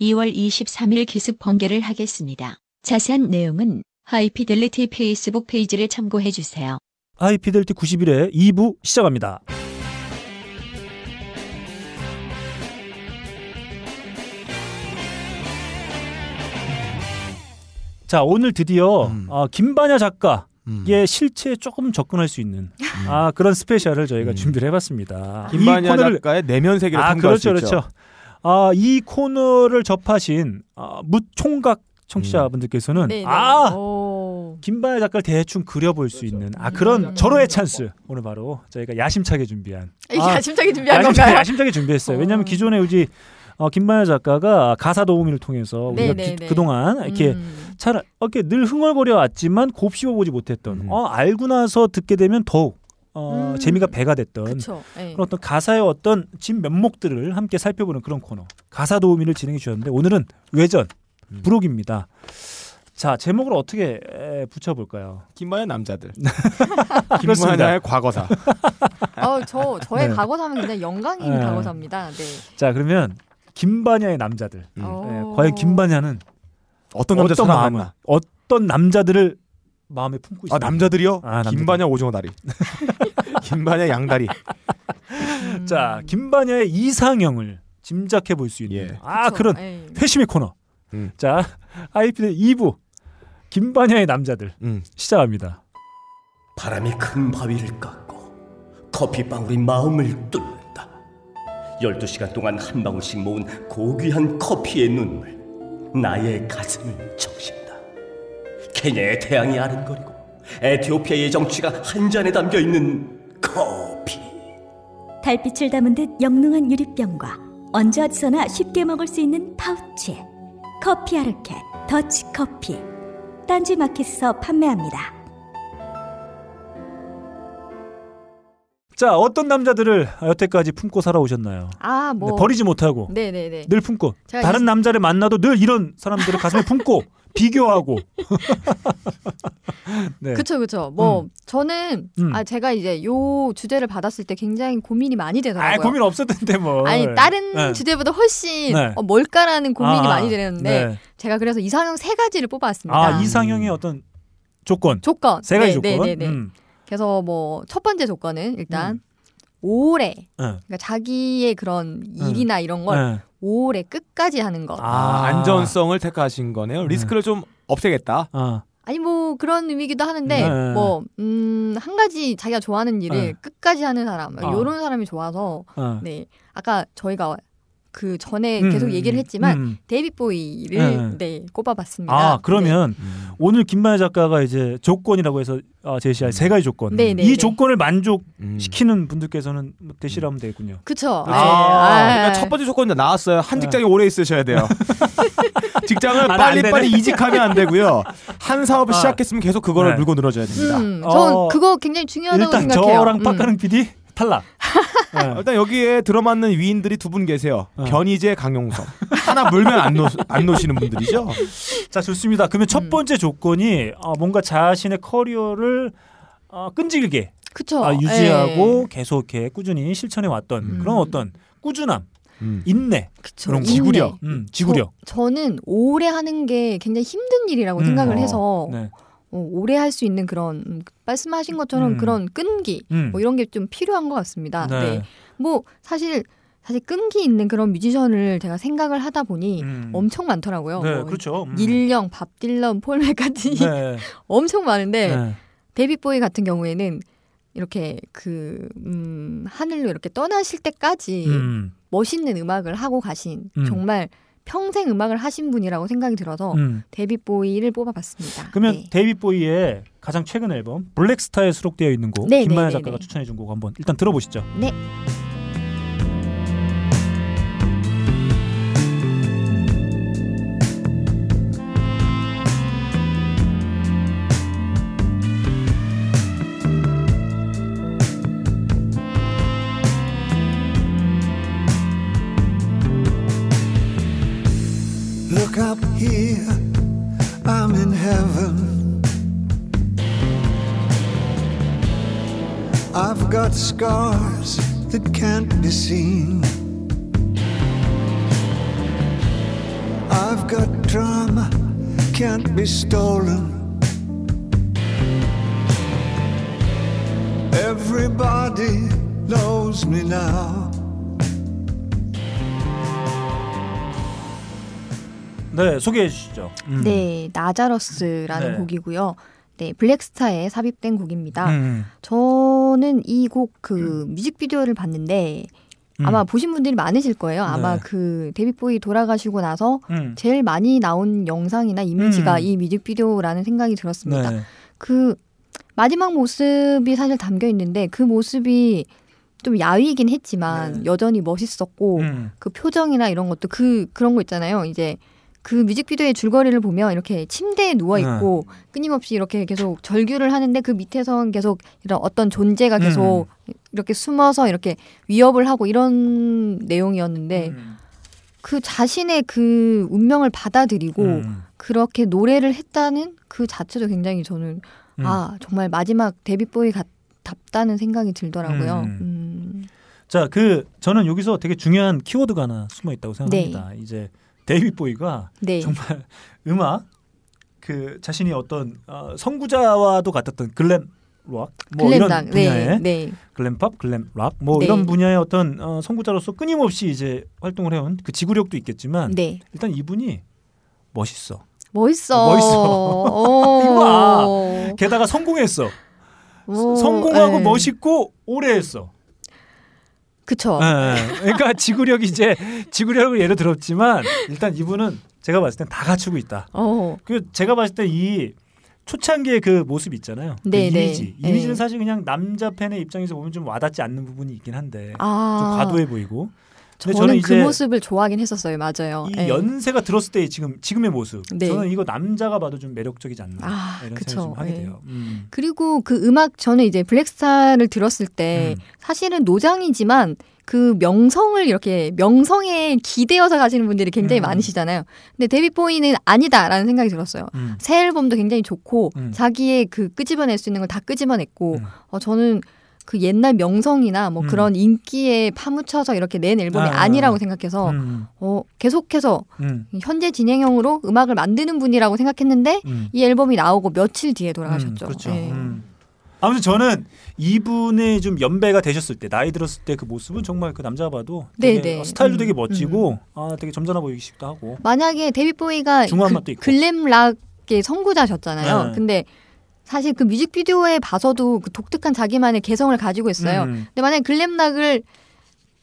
2월 23일 기습 번개를 하겠습니다. 자세한 내용은 하이피델리티 페이스북 페이지를 참고해 주세요. 하이피델티 91의 2부 시작합니다. 자 오늘 드디어 음. 어, 김반야 작가의 음. 실체에 조금 접근할 수 있는 아 그런 스페셜을 저희가 음. 준비를 해봤습니다. 김반야 이 코너를- 작가의 내면 세계를 아 탐구할 그렇죠 수 있죠. 그렇죠. 아 이 코너를 접하신 아, 무총각 청취자분들께서는 네네. 아 오. 김반야 작가를 대충 그려볼 수 있는 아 그런 음. 절호의 찬스 오늘 바로 저희가 야심차게 준비한 이게 아, 야심차게 준비한 야심차게, 건가요? 야심차게 준비했어요. 왜냐하면 어. 기존에 우리 어, 김반야 작가가 가사 도우미를 통해서 우리가 네네네. 기- 그동안 이렇게 음. 잘 이렇게 늘 흥얼거려 왔지만 곱씹어 보지 못했던 음. 어 알고 나서 듣게 되면 더욱 어, 음. 재미가 배가 됐던 그쵸. 예. 그런 어떤 가사의 어떤 진 면목들을 함께 살펴보는 그런 코너 가사 도우미를 진행해 주셨는데 오늘은 외전 음. 부록입니다. 자 제목을 어떻게 에, 붙여볼까요? 김반야 남자들. 김반야의 과거사. 어, 저 저의 네. 과거사면 굉장히 영광인 네. 과거사입니다. 네. 자 그러면 김반야의 남자들 음. 어. 에, 과연 김반야는 어떤 남자 어떤 사랑하나? 마음을 어떤 남자들을 마음에 품고 있습니다. 아 남자들이요? 아, 남자들. 김반야 오징어 다리. 김반야 양다리. 음. 자 김반야의 이상형을 짐작해 볼 수 있는 예. 아 그쵸. 그런 예. 회심의 코너. 음. 자 아이피드 2부 김반야의 남자들 음. 시작합니다. 바람이 큰 바위를 깎고 커피방울이 마음을 뚫는다. 12시간 동안 한 방울씩 모은 고귀한 커피의 눈물 나의 가슴을 적신다. 케냐의 태양이 아른거리고 에티오피아의 정취가 한 잔에 담겨 있는 커피. 달빛을 담은 듯 영롱한 유리병과 언제 어디서나 쉽게 먹을 수 있는 파우치 커피 아르케 더치 커피 딴지 마켓에서 판매합니다. 자 어떤 남자들을 여태까지 품고 살아오셨나요? 아, 뭐 네, 버리지 못하고 네, 네, 네. 늘 품고 제가 다른 이- 남자를 만나도 늘 이런 사람들을 가슴에 품고 비교하고 네. 그쵸, 그쵸. 뭐, 음. 저는, 음. 아, 제가 이제 요 주제를 받았을 때 굉장히 고민이 많이 되더라고요. 아 고민 없었던데 뭐 아니, 다른 네. 주제보다 훨씬 네. 어, 뭘까라는 고민이 아, 많이 되는데, 네. 제가 그래서 이상형 세 가지를 뽑아왔습니다. 아 이상형의 어떤 조건 조건. 세 가지 네, 조건 네, 네, 네. 음. 그래서 뭐, 첫 번째 조건은 일단, 음. 오래. 네. 그러니까 자기의 그런 일이나 이런 걸 네. 오래 끝까지 하는 것. 아, 안전성을 택하신 거네요. 리스크를 좀 없애겠다. 아, 아니 뭐 그런 의미기도 하는데 네. 뭐 음, 한 가지 자기가 좋아하는 일을 네. 끝까지 하는 사람 아. 이런 사람이 좋아서 아. 네 아까 저희가 그 전에 음, 계속 얘기를 했지만 음. 데이빗 보이를 네. 네, 꼽아봤습니다. 아 그러면 음. 오늘 김만희 작가가 이제 조건이라고 해서 어, 제시할 세 가지 조건. 네, 네, 이 네. 조건을 음. 만족시키는 분들께서는 뭐 대시하면 되겠군요. 그쵸. 아, 네. 그러니까 아, 첫 번째 조건은 나왔어요. 한 네. 직장에 오래 있으셔야 돼요. 직장을 안 빨리빨리. 이직하면 안 되고요. 한 사업을 아. 시작했으면 계속 그거를 네. 물고 늘어져야 됩니다. 음, 전 어, 그거 굉장히 중요하다고 일단 생각해요. 저랑 음. 빡가는 PD 탈락. 네. 일단 여기에 들어맞는 위인들이 두 분 계세요. 어. 변희재, 강용석. 하나 물면 안, 놓, 안 놓으시는 분들이죠. 자 좋습니다. 그러면 첫 음. 번째 조건이 어, 뭔가 자신의 커리어를 어, 끈질기게 그쵸. 아, 유지하고 예. 계속 이렇게 꾸준히 실천해 왔던 음. 그런 어떤 꾸준함, 음. 인내, 그쵸. 그런. 지구력. 음, 지구력. 저, 저는 오래 하는 게 굉장히 힘든 일이라고 음, 생각을 어, 해서 네. 어, 오래 할 수 있는 그런 음, 말씀하신 것처럼 음. 그런 끈기 음. 뭐 이런 게 좀 필요한 것 같습니다. 네. 네. 뭐 사실 사실 끈기 있는 그런 뮤지션을 제가 생각을 하다 보니 음. 엄청 많더라고요. 네, 뭐 그렇죠. 음. 닐령, 밥 딜런, 폴 맥카트니 네. 엄청 많은데 네. 데뷔 보이 같은 경우에는 이렇게 그 음, 하늘로 이렇게 떠나실 때까지 음. 멋있는 음악을 하고 가신 음. 정말 평생 음악을 하신 분이라고 생각이 들어서 음. 데뷔 보이를 뽑아봤습니다. 그러면 네. 데이빗 보이의 가장 최근 앨범 블랙스타에 수록되어 있는 곡 네, 네, 작가가 네, 네. 추천해 준 곡 한번 일단 들어보시죠. 네. Scars that can't be seen. got drama, can't be stolen. Everybody knows me now. 네, 소개해 주시죠. 음. 네, 나자러스라는 네. 곡이고요. 네, 블랙스타에 삽입된 곡입니다. 음. 저 는 이 곡 그 뮤직비디오를 봤는데 음. 아마 보신 분들이 많으실 거예요. 아마 네. 그 데뷔 보이 돌아가시고 나서 음. 제일 많이 나온 영상이나 이미지가 음. 이 뮤직비디오라는 생각이 들었습니다. 네. 그 마지막 모습이 사실 담겨 있는데 그 모습이 좀 야위긴 했지만 네. 여전히 멋있었고 음. 그 표정이나 이런 것도 그 그런 거 있잖아요. 이제 그 뮤직비디오의 줄거리를 보면 이렇게 침대에 누워 있고 네. 끊임없이 이렇게 계속 절규를 하는데 그 밑에선 계속 이런 어떤 존재가 계속 음. 이렇게 숨어서 이렇게 위협을 하고 이런 내용이었는데 음. 그 자신의 그 운명을 받아들이고 음. 그렇게 노래를 했다는 그 자체도 굉장히 저는 음. 아 정말 마지막 데뷔보이 같답다는 생각이 들더라고요. 음. 음. 자, 그 저는 여기서 되게 중요한 키워드가 하나 숨어 있다고 생각합니다. 네. 이제 데이빗 보위가 네. 정말 음악 그 자신이 어떤 어, 선구자와도 같았던 glam rock, 뭐 이런. 분야의 네. 네. glam pop, glam rock, 뭐 네. 이런 분야의 어떤 어, 선구자로서 끊임없이 이제 활동을 해온 그 지구력도 있겠지만 네. 일단 이분이 멋있어. 멋있어. 멋있어. 오. 이거 게다가 성공했어. 오, 성공하고 네. 멋있고 오래 했어. 그쵸. 예, 그러니까 지구력이 이제 지구력을 예로 들었지만 일단 이분은 제가 봤을 땐 다 갖추고 있다. 어. 그 제가 봤을 때 이 초창기의 그 모습 있잖아요. 그 네, 네. 이미지. 이미지는 네. 사실 그냥 남자 팬의 입장에서 보면 좀 와닿지 않는 부분이 있긴 한데 아. 좀 과도해 보이고. 저는, 그 모습을 좋아하긴 했었어요. 맞아요. 이 네. 연세가 들었을 때 지금 지금의 모습. 네. 저는 이거 남자가 봐도 좀 매력적이지 않나 아, 이런 그쵸. 생각을 좀 하게 네. 돼요. 음. 그리고 그 음악 저는 이제 블랙스타를 들었을 때 음. 사실은 노장이지만 그 명성을 이렇게 명성에 기대어서 가시는 분들이 굉장히 음. 많으시잖아요. 근데 데뷔 보이는 아니다라는 생각이 들었어요. 음. 새 앨범도 굉장히 좋고 음. 자기의 그 끄집어낼 수 있는 걸 다 끄집어냈고 음. 어, 저는 그 옛날 명성이나 뭐 음. 그런 인기에 파묻혀서 이렇게 낸 앨범이 아. 아. 니라고 생각해서 음. 어, 계속해서 음. 현재 진행형으로 음악을 만드는 분이라고 생각했는데 음. 이 앨범이 나오고 며칠 뒤에 돌아가셨죠. 음, 그렇죠. 네. 음. 아무튼 저는 이분의 좀 연배가 되셨을 때 나이 들었을 때 그 모습은 정말 그 남자 봐도 되게 네, 네. 스타일도 음, 되게 멋지고 아 되게 점잖아 보이기도 하고 만약에 데이빗 보위가 그 맛도 있고. glam rock의 선구자셨잖아요. 네. 근데 사실 그 뮤직비디오에 봐서도 그 독특한 자기만의 개성을 가지고 있어요. 음. 근데 만약에 glam rock을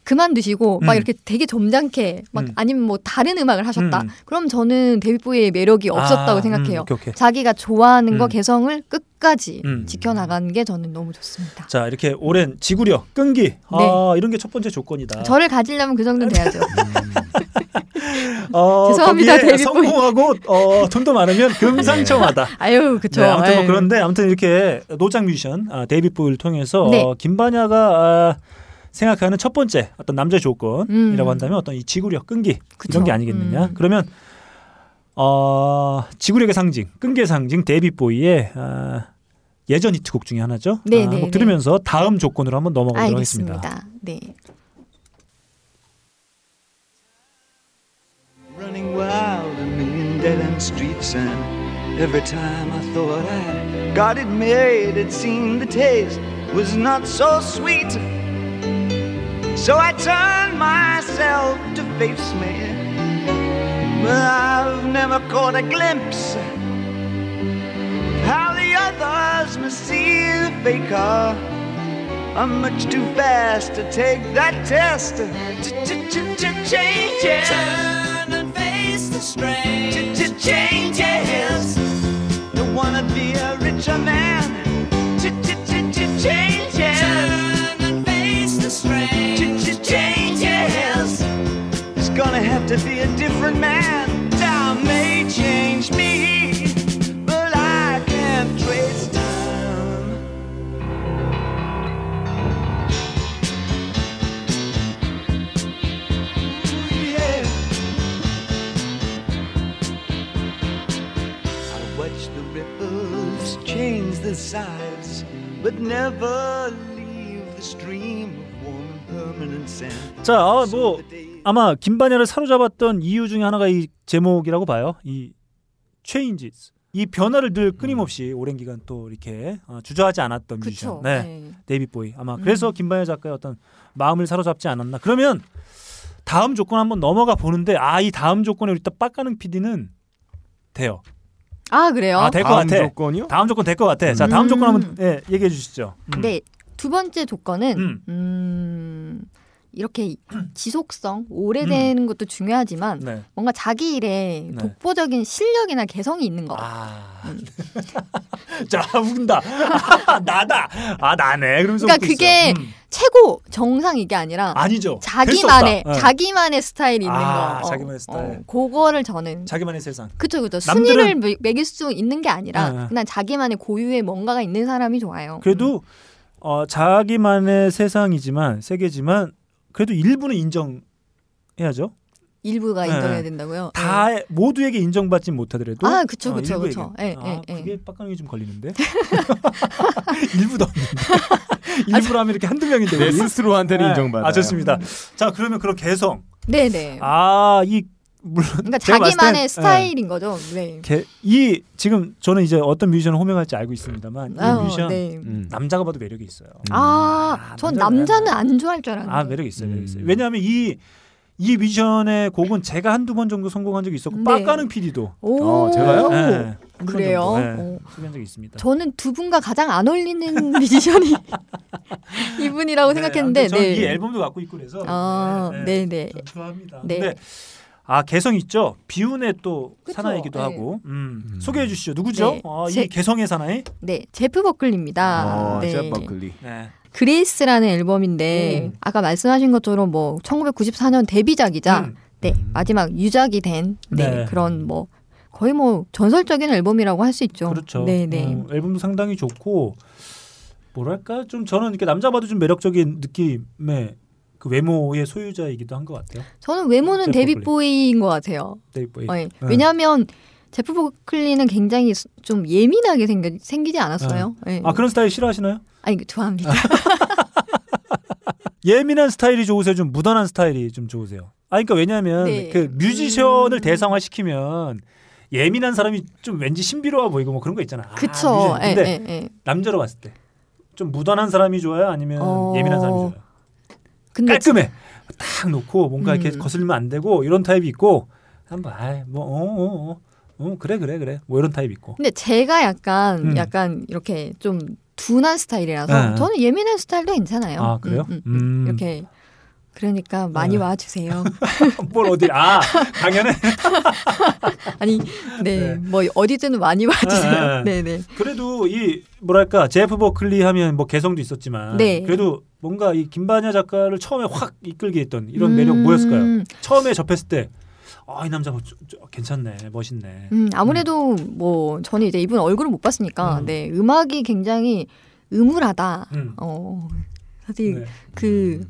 그만두시고 막 음. 이렇게 되게 점잖게 막 음. 아니면 뭐 다른 음악을 하셨다. 음. 그럼 저는 데이빗 보위의 매력이 없었다고 아, 생각해요. 음, 오케이, 오케이. 자기가 좋아하는 거 음. 개성을 끝까지 음. 지켜나가는 게 저는 너무 좋습니다. 자 이렇게 오랜 지구력 끈기 아 이런 게 첫 번째 조건이다. 네. 저를 가지려면 그 정도는 돼야죠. 어, 죄송합니다, 데뷔. 성공하고 어, 돈도 많으면 금상첨화다. 아유, 그쵸. 네, 아무튼 뭐. 그런데 아무튼 이렇게 노장 뮤지션 아, 보이를 통해서 네. 어, 김반야가 아, 생각하는 첫 번째 어떤 남자 조건이라고 음. 한다면 어떤 이 지구력 끈기 그쵸. 이런 게 아니겠느냐? 음. 그러면 어, 지구력의 상징, 끈기의 상징 데이빗 보이의 아, 예전 히트곡 중에 하나죠. 네, 아, 네, 한곡 네. 들으면서 다음 조건으로 한번 넘어가 보도록 하겠습니다. 알겠습니다. 네. Running wild, a million dead end streets, and every time I thought I got it made, it seemed the taste was not so sweet. So I turned myself to face me, but I've never caught a glimpse how the others must see the faker. I'm much too fast to take that test. Changes. Turn and face the strain. Changes. Don't wanna be a richer man. Changes. Turn gonna have to be a different man. Time may change me, but I can't trace time. Ooh, yeah. I watch the ripples change the size, but never leave the stream of warm and permanent sand. 자, 뭐 아마 김반야를 사로잡았던 이유 중에 하나가 이 제목이라고 봐요. 이 changes. 이 변화를 늘 끊임없이 오랜 기간 또 이렇게 어, 주저하지 않았던 뮤지션. 네. 네. 데이빗 보위. 아마 음. 그래서 김반야 작가의 어떤 마음을 사로잡지 않았나. 그러면 다음 조건 한번 넘어가 보는데 아 이 다음 조건에 우리 또 빡가는 PD는 돼요. 아 그래요? 아 될 것 다음 같아. 조건이요? 다음 조건 될 것 같아. 자 다음 음. 조건 한번 예, 얘기해 주시죠. 음. 네. 두 번째 조건은 음. 음, 이렇게 지속성 오래되는 것도 중요하지만 네. 뭔가 자기 일에 네. 독보적인 실력이나 개성이 있는 거. 아. 음. 자 웃는다. 나다. 아 나네. 그러면서 그러니까 그게. 음. 최고 정상 이게 아니라 아니죠. 자기만의. 어. 자기만의 스타일이 있는 아, 거. 자기만의 스타일. 그거를 저는 자기만의 세상. 그쵸 남들은- 순위를 매- 매길 수 있는 게 아니라 네. 그냥 자기만의 고유의 뭔가가 있는 사람이 좋아요. 그래도 어, 자기만의 세상이지만 세계지만 그래도 일부는 인정해야죠. 일부가 네. 인정해야 된다고요. 다 모두에게 인정받지 못하더라도 아, 그쵸, 어, 그쵸, 일부에게. 그쵸. 예, 아, 예, 예. 그게 빡강이 좀 걸리는데 일부도 없는데 일부로 하면 이렇게 한두 명인데 내? 스스로한테는 네. 인정받아요. 아 좋습니다. 자 그러면 그런 개성 네, 네. 아이 물론 그러니까 자기만의 땐, 스타일인 거죠. 네. 예, 개- 이 지금 저는 이제 어떤 뮤지션을 호명할지 알고 있습니다만 이 아, 뮤지션 네. 음. 남자가 봐도 매력이 있어요. 아, 아, 전 남자는 안 좋아할 줄 알았는데. 아 매력 있어요, 매력 있어요. 음. 왜냐하면 이이 뮤지션의 곡은 제가 한두 번 정도 성공한 적이 있었고 네. 빡가는 PD도 오, 어, 제가요? 네, 그래요? 네, 어. 소개한 적이 있습니다. 저는 두 분과 가장 안 어울리는 뮤지션이 이분이라고 네, 생각했는데, 네. 이 앨범도 갖고 있고 그래서 아, 네, 네. 전 좋아합니다. 네. 아 개성 있죠. 비운의 또 그쵸, 사나이기도 네. 하고 음. 음. 소개해 주시죠. 누구죠? 네, 아, 제- 이 개성의 사나이? 네, 제프 버클리입니다. 어, 네. 제프 버클리. 네. Grace라는 앨범인데 음. 아까 말씀하신 것처럼 뭐 1994년 데뷔작이자 음. 네, 마지막 유작이 된 네, 네. 그런 뭐 거의 뭐 전설적인 앨범이라고 할 수 있죠. 그렇죠. 네, 네. 어, 앨범도 상당히 좋고 뭐랄까 좀 저는 이렇게 남자 봐도 좀 매력적인 느낌의 그 외모의 소유자이기도 한 것 같아요. 저는 외모는 데이빗. 보위인 것 같아요. 데이빗 보위. 어, 예. 네. 왜냐하면 제프 버클리는 굉장히 수- 좀 예민하게 생겨, 생기지 않았어요. 예. 아 그런 스타일 싫어하시나요? 아니 좋아합니다. 예민한 스타일이 좋으세요? 좀 무던한 스타일이 좀 좋으세요? 아 그러니까 왜냐하면 네. 그 뮤지션을 음. 대상화 시키면 예민한 사람이 좀 왠지 신비로워 보이고 뭐 그런 거 있잖아. 아, 그쵸. 뮤지션. 예, 근데 예, 예. 남자로 봤을 때 좀 무던한 사람이 좋아요? 아니면 어. 예민한 사람이 좋아요? 깔끔해. 딱 놓고 뭔가 이렇게 음. 거슬리면 안 되고 이런 타입이 있고 한번 아뭐 어 어 어, 어, 그래 그래 그래 뭐 이런 타입 있고. 근데 제가 약간 음. 약간 이렇게 좀 둔한 스타일이라서 네. 저는 예민한 스타일도 괜찮아요. 아 그래요? 음, 음, 음. 음. 이렇게 그러니까 많이 네. 와 주세요. 뭘 어디 아 강연에 아니 네, 뭐 어디든 많이 와 주세요. 네, 네, 네. 그래도 이 뭐랄까 제프 버클리 하면 뭐 개성도 있었지만 네. 그래도 뭔가 이 김반야 작가를 처음에 확 이끌게 했던 이런 매력 뭐였을까요? 음, 처음에 접했을 때 아이 남자 뭐 저- 저- 괜찮네 멋있네. 음, 아무래도 뭐 저는 이제 이분 얼굴을 못 봤으니까 음. 네 음악이 굉장히 음울하다. 음. 어 사실 네. 그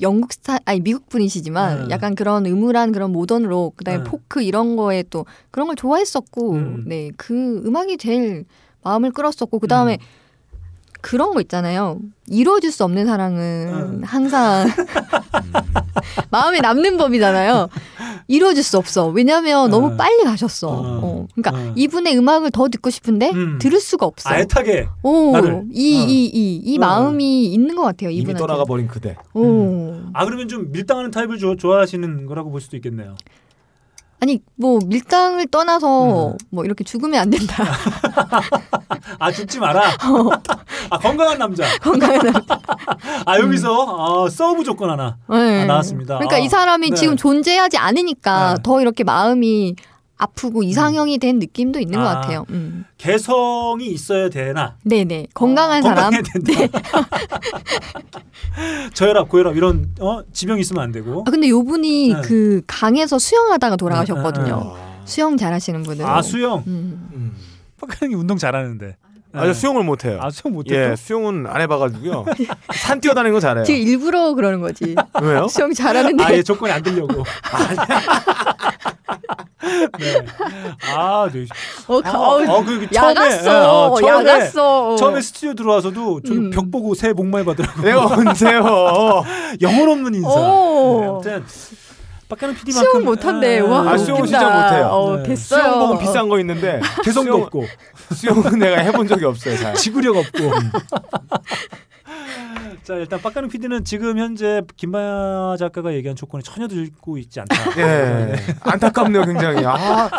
영국 스타 아니 미국 분이시지만 네. 약간 그런 음울한 그런 모던 록 그다음에 네. 포크 이런 거에 또 그런 걸 좋아했었고 음. 네그 음악이 제일 마음을 끌었었고 그다음에 음. 그런 거 있잖아요 이루어질 수 없는 사랑은 음. 항상 마음에 남는 법이잖아요 이루어질 수 없어 왜냐하면 너무 음. 빨리 가셨어 음. 어, 그러니까 음. 이분의 음악을 더 듣고 싶은데 음. 들을 수가 없어 아 애타게 오, 나를. 이, 어. 이, 이, 이 어. 마음이 있는 것 같아요, 이미 이분한테. 떠나가 버린 그대. 오. 아 그러면 좀 밀당하는 타입을 좋아, 좋아하시는 거라고 볼 수도 있겠네요. 아니, 뭐, 밀당을 떠나서, 음. 뭐, 이렇게 죽으면 안 된다. 아 죽지 마라. 아 건강한 남자. 건강한 남자. 아 여기서 아, sub 조건 하나 네. 아, 나왔습니다. 그러니까 아, 이 사람이 네. 지금 존재하지 않으니까 네. 더 이렇게 마음이 아프고 이상형이 된 느낌도 있는 것 아. 같아요. 음. 개성이 있어야 되나? 네네. 건강한 어, 사람. 건강해야 된다. 저혈압, 고혈압 이런 어, 지병 있으면 안 되고. 아, 근데 요 분이 네. 그 강에서 수영하다가 돌아가셨거든요. 네, 수영 잘하시는 분은. 아 수영. 음. 음. 빡가능이 운동 잘하는데. 아, 저 수영을 못해요. 아 수영 못해. 예, 수영은 안 해봐가지고요. 산 뛰어다니는 거 잘해요. 지금 일부러 그러는 거지. 왜요? 수영 잘하는데. 아예 조건이 안 들려고. 네. 아, 네. 어, 가- 어, 어, 어, 그 처음에, 야갔어. 예, 어, 처음에, 야갔어. 처음에 스튜디오 들어와서도 저기 음. 벽 보고 새해 복 많이 받으라고. 내가 언제요? 영혼 없는 인사. 오. 네, 아무튼 빡가는 PD만큼 수영 못한대. 와, 아, 수영은. 진짜 못해요. 어, 네. 됐어요. 수영복은 비싼 거 있는데 개성도 수영- 없고 수영은 내가 해본 적이 없어요. 잘. 지구력 없고. 자 일단 빡가는 PD는 지금 현재 김마야 작가가 얘기한 조건에 전혀 들고 있지 않다. 예, 안타깝네요, 굉장히. 아,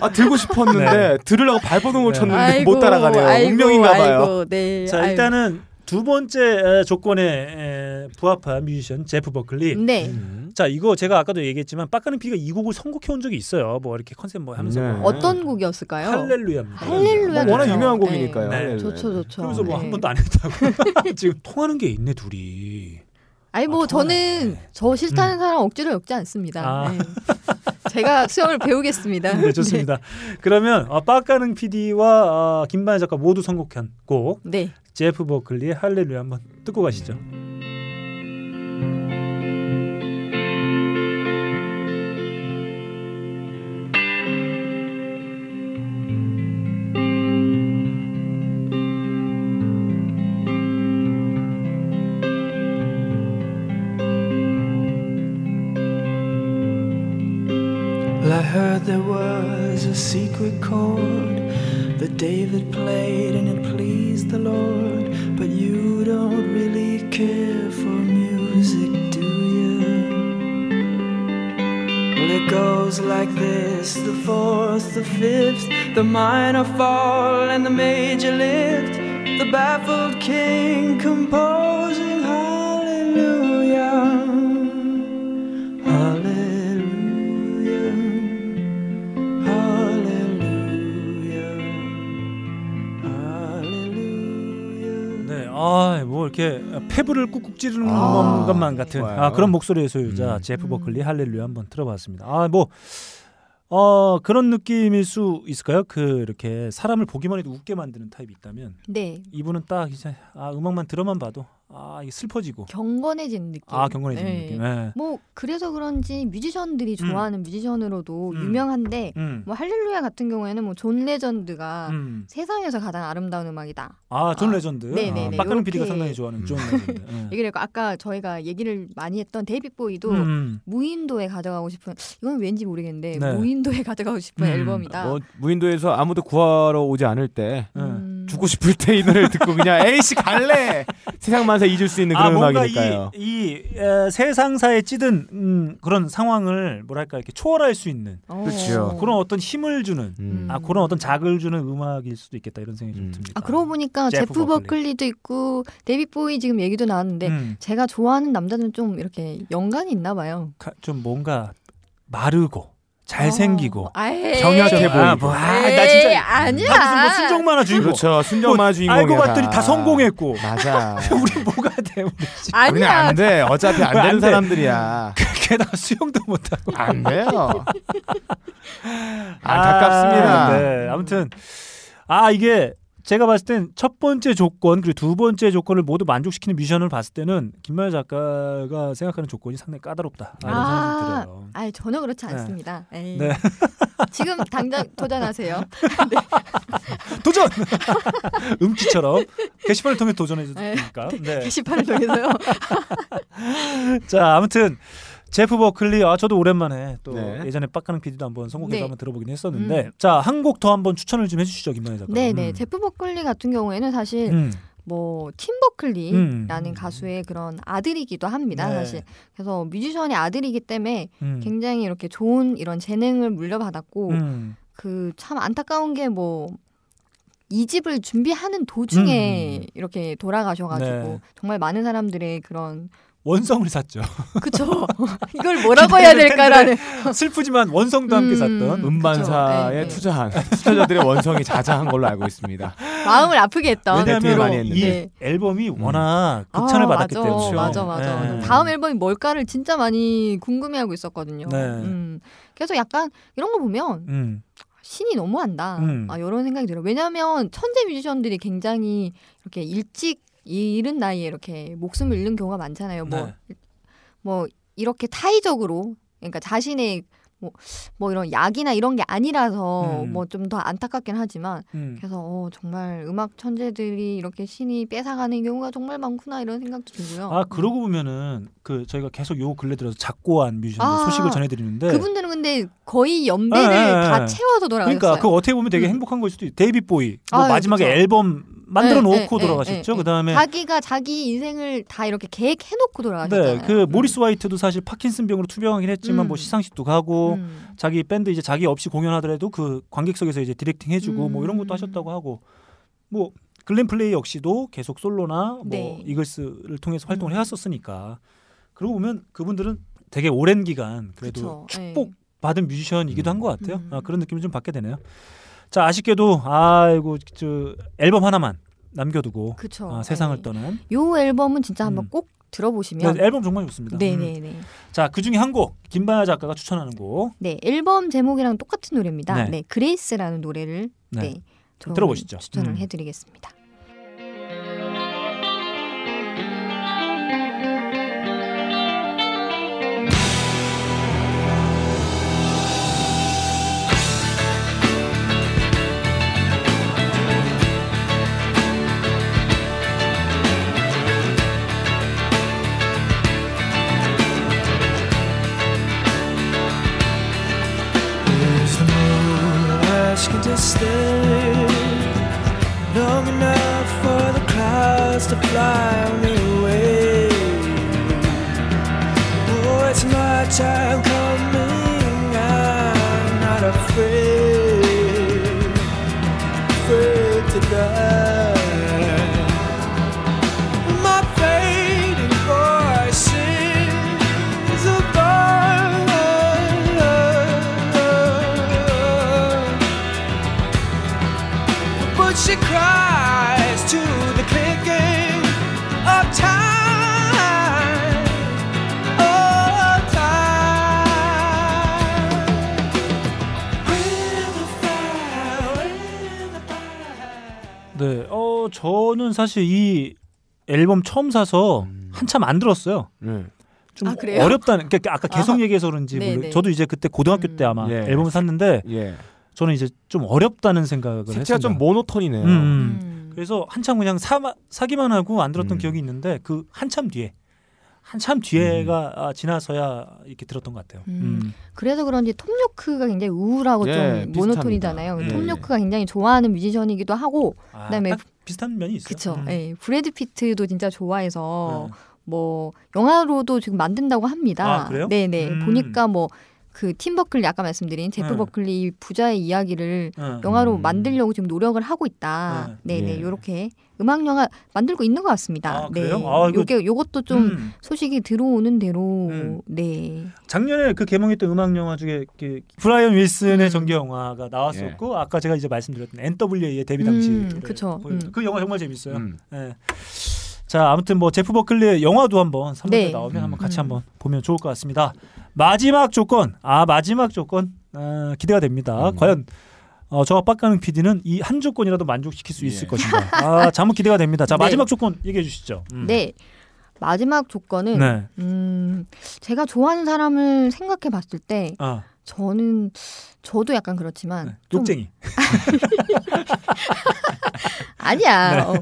아 들고 싶었는데 들으려고 발버둥을 네. 쳤는데 못 따라가네요. 운명인가봐요. 아이고, 네. 자 아이고. 일단은 두 번째 에, 조건에 에, 부합한 뮤지션 제프 버클리. 네. 음. 자 이거 제가 아까도 얘기했지만 빡가는 PD가 이 곡을 선곡해 온 적이 있어요. 뭐 이렇게 컨셉 뭐 하면서 네. 뭐 어떤 곡이었을까요? 할렐루야입니다. 할렐루야 뭐 워낙 좋죠. 유명한 네. 곡이니까요. 네. 할렐루야. 좋죠, 좋죠. 그러면서 뭐 한 네. 번도 안 했다고. 지금 통하는 게 있네 둘이. 아니 뭐 아. 저는 저 싫다는 사람 억지로 엮지 않습니다. 아. 네. 제가 수영을 배우겠습니다. 네 좋습니다. 그러면 어, 빡가는 PD와 어, 김반야 작가 모두 선곡한 곡 네. 제프 버클리의 할렐루야 한번 듣고 가시죠. The minor fall, and the major lift. The baffled king composing hallelujah. Hallelujah. Hallelujah. Hallelujah. 네, 아, 뭐 이렇게 페브를 꾹꾹 찌르는 아, 것만 같은. 아, 그런 목소리의 소유자 음. 제프 버클리 할렐루야 한번 들어봤습니다. 아, 뭐 어, 그런 느낌일 수 있을까요? 그 이렇게 사람을 보기만 해도 웃게 만드는 타입이 있다면 네. 이분은 딱 이제 아, 음악만 들어만 봐도 아, 이게 슬퍼지고 경건해지는 느낌. 아, 경건해지는 네. 느낌. 예. 뭐 그래서 그런지 뮤지션들이 좋아하는 뮤지션으로도 음. 유명한데 음. 뭐 할렐루야 같은 경우에는 뭐 존 레전드가 음. 세상에서 가장 아름다운 음악이다. 아, 존 아, 레전드. 네 네네. 아, 빡가는 PD가 요렇게- 상당히 좋아하는 존 레전드. 예. 얘기를 했고 아까 저희가 얘기를 많이 했던 데이빗 보위도 음. 무인도에 가져가고 싶은 이건 왠지 모르겠는데 네. 무인도에 가져가고 싶은 음. 앨범이다. 뭐 무인도에서 아무도 구하러 오지 않을 때 예. 음. 죽고 싶을 때 이 노래를 듣고 그냥 에이씨 갈래 세상 만사 잊을 수 있는 아 그런 뭔가 음악이니까요. 이, 이 에, 세상사에 찌든 음, 그런 상황을 뭐랄까 이렇게 초월할 수 있는 어. 그렇죠. 그런 어떤 힘을 주는 음. 아 그런 어떤 자극을 주는 음악일 수도 있겠다 이런 생각이 좀 음. 듭니다. 아 그러고 보니까 제프 제프, 버클리. 버클리도 있고 데이빗 보위 지금 얘기도 나왔는데 음, 제가 좋아하는 남자는 좀 이렇게 연관이 있나 봐요. 가- 좀 뭔가 마르고 잘생기고 어. 아이. 정약해 아, 보이고. 뭐, 아, 나 진짜 아니야. 다 무슨 뭐 순정 만화 주인공 그렇죠. 순정 만화 뭐, 주인공이야. 알고 봤더니 다 성공했고 맞아. 우리 뭐가 돼 우리 아니야. 안 돼. 어차피 안 되는 돼? 사람들이야. 게다가 수영도 못하고 안 돼요. 안타깝습니다. 아, 네. 아무튼 아 이게 제가 봤을 땐 첫 번째 조건 그리고 두 번째 조건을 모두 만족시키는 뮤지션을 봤을 때는 김만희 작가가 생각하는 조건이 상당히 까다롭다. 아, 이런 아, 생각이 들어요. 아 전혀 그렇지 네. 않습니다. 에이. 네. 지금 당장 도전하세요. 도전! 음치처럼 게시판을 통해 도전해 네. 주니까. 네. 게시판을 통해서요. 자, 아무튼 제프 버클리 아 저도 오랜만에 또 네. 예전에 빡가는 PD도 한번 선곡해서 네. 한번 들어보긴 했었는데 자, 한 곡 더 한번 추천을 좀 해주시죠, 김만희 작가. 네네. 음. 제프 버클리 같은 경우에는 사실 음. 뭐 팀 버클리라는 음. 가수의 그런 아들이기도 합니다. 네. 사실 그래서 뮤지션의 아들이기 때문에 음. 굉장히 이렇게 좋은 이런 재능을 물려받았고 음. 그참 안타까운 게뭐 이 집을 준비하는 도중에 음. 이렇게 돌아가셔가지고 네. 정말 많은 사람들의 그런 원성을 샀죠. 그쵸 이걸 뭐라고 해야 될까라는 슬프지만 원성도 함께 음. 샀던. 음반사에. 네, 네. 투자한 투자자들의 원성이 자자한 걸로 알고 있습니다. 마음을 아프게 했던 왜냐하면 이. 네. 앨범이 음. 워낙 극찬을 아, 받았기 맞아, 때문에. 맞아, 맞아. 네. 다음 앨범이 뭘까를 진짜 많이 궁금해하고 있었거든요. 네. 음. 그래서 약간 이런 거 보면 음. 신이 너무한다. 음. 아, 이런 생각이 들어요. 왜냐하면 천재 뮤지션들이 굉장히 이렇게 일찍 이른 나이에 이렇게 목숨을 잃는 경우가 많잖아요. 뭐, 네. 뭐 이렇게 타의적으로 그러니까 자신의 뭐 이런 약이나 이런 게 아니라서 음. 뭐좀 더 안타깝긴 하지만 음. 그래서 어, 정말 음악 천재들이 이렇게 신이 뺏어가는 경우가 정말 많구나 이런 생각도 들고요. 아 그러고 보면은 그 저희가 계속 요 근래 들어서 작고한 뮤지션들 아, 소식을 전해드리는데 그분들은 근데 거의 연배를 네, 네, 다 네. 채워서 돌아가셨어요. 그러니까 그 어떻게 보면 되게 음. 행복한 걸 수도 있. 데이빗 보위 뭐 아유, 마지막에 그쵸. 앨범 만들어 네, 놓고 네, 돌아가셨죠. 네, 네, 그다음에 자기가 자기 인생을 다 이렇게 계획해 놓고 돌아가셨잖아요. 네, 그 모리스 화이트도 사실 파킨슨 병으로 투병하긴 했지만 음. 뭐 시상식도 가고 음. 자기 밴드 이제 자기 없이 공연하더라도 그 관객석에서 이제 directing 해주고 뭐 이런 것도 음. 하셨다고 하고 뭐 글렌 프라이 역시도 계속 솔로나 뭐 네. 이글스를 통해서 활동을 음. 해왔었으니까 그러고 보면 그분들은 되게 오랜 기간 그래도 그쵸. 축복 네. 받은 뮤지션이기도 한 것 같아요. 음. 아, 그런 느낌을 좀 받게 되네요. 자 아쉽게도 아이고 저 앨범 하나만 남겨두고. 아, 세상을 네. 떠난 요 앨범은 진짜 한번 음. 꼭 들어보시면 네, 앨범 정말 좋습니다. 음. 네네네. 자, 그 중에 한 곡, 김반야 작가가 추천하는 곡. 네, 앨범 제목이랑 똑같은 노래입니다. 네. 네, Grace라는 노래를 네. 네, 들어보시죠. 추천을 음. 해드리겠습니다. Asking to stay long enough for the clouds to fly me away? 저는 사실 이 앨범 처음 사서 음. 한참 안 들었어요. 네. 좀 아, 그래요? 어렵다는 그러니까 아까 계속 아. 얘기해서 그런지 네, 모르 네. 저도 이제 그때 고등학교 때 음. 아마 예. 앨범을 샀는데 예. 저는 이제 좀 어렵다는 생각을 색채가. 좀 모노톤이네요. 음, 음. 음. 그래서 한참 그냥 사, 사기만 하고 안 들었던 음. 기억이 있는데 그 한참 뒤에 한참 뒤에가 아, 지나서야 이렇게 들었던 것 같아요. 음. 음. 그래서 그런지 톰 요크가 굉장히 우울하고 예, 좀 비슷합니다. 모노톤이잖아요. 예. 톰 요크가 굉장히 좋아하는 뮤지션이기도 하고, 아, 그다음에 딱 비슷한 면이 있어요. 그쵸. 음. 예, 브래드 피트도 진짜 좋아해서 네. 뭐 영화로도 지금 만든다고 합니다. 아, 그래요? 네네 음. 보니까 뭐 그 팀 버클리 아까 말씀드린 제프 네. 버클리 부자의 이야기를 네. 영화로 음. 만들려고 지금 노력을 하고 있다. 네. 네네 예. 요렇게 음악 영화 만들고 있는 것 같습니다. 아, 네. 그래요? 아, 이거- 요게 요것도 좀 음. 소식이 들어오는 대로 음. 네. 작년에 그 개봉했던 음악 영화 중에 그 브라이언 윌슨의 음. 전개 영화가 나왔었고 아까 제가 이제 말씀드렸던 NWA의 데뷔 음, 당시 그쵸. 음. 그 영화 정말 재밌어요. 음. 예. 자 아무튼 뭐 제프 버클리의 영화도 한번 3월에 네. 나오면 한번 같이 음. 한번 보면 좋을 것 같습니다. 마지막 조건 아 마지막 조건 아, 기대가 됩니다. 음. 과연 어, 저 빡가는 PD는 이 한 조건이라도 만족시킬 수 있을 예. 것인가. 아 자무 기대가 됩니다. 자 네. 마지막 조건 얘기해 주시죠. 음. 네. 마지막 조건은 네. 음, 제가 좋아하는 사람을 생각해 봤을 때 아, 저는 저도 약간 그렇지만 네. 좀 욕쟁이. 아니야. 네. 어,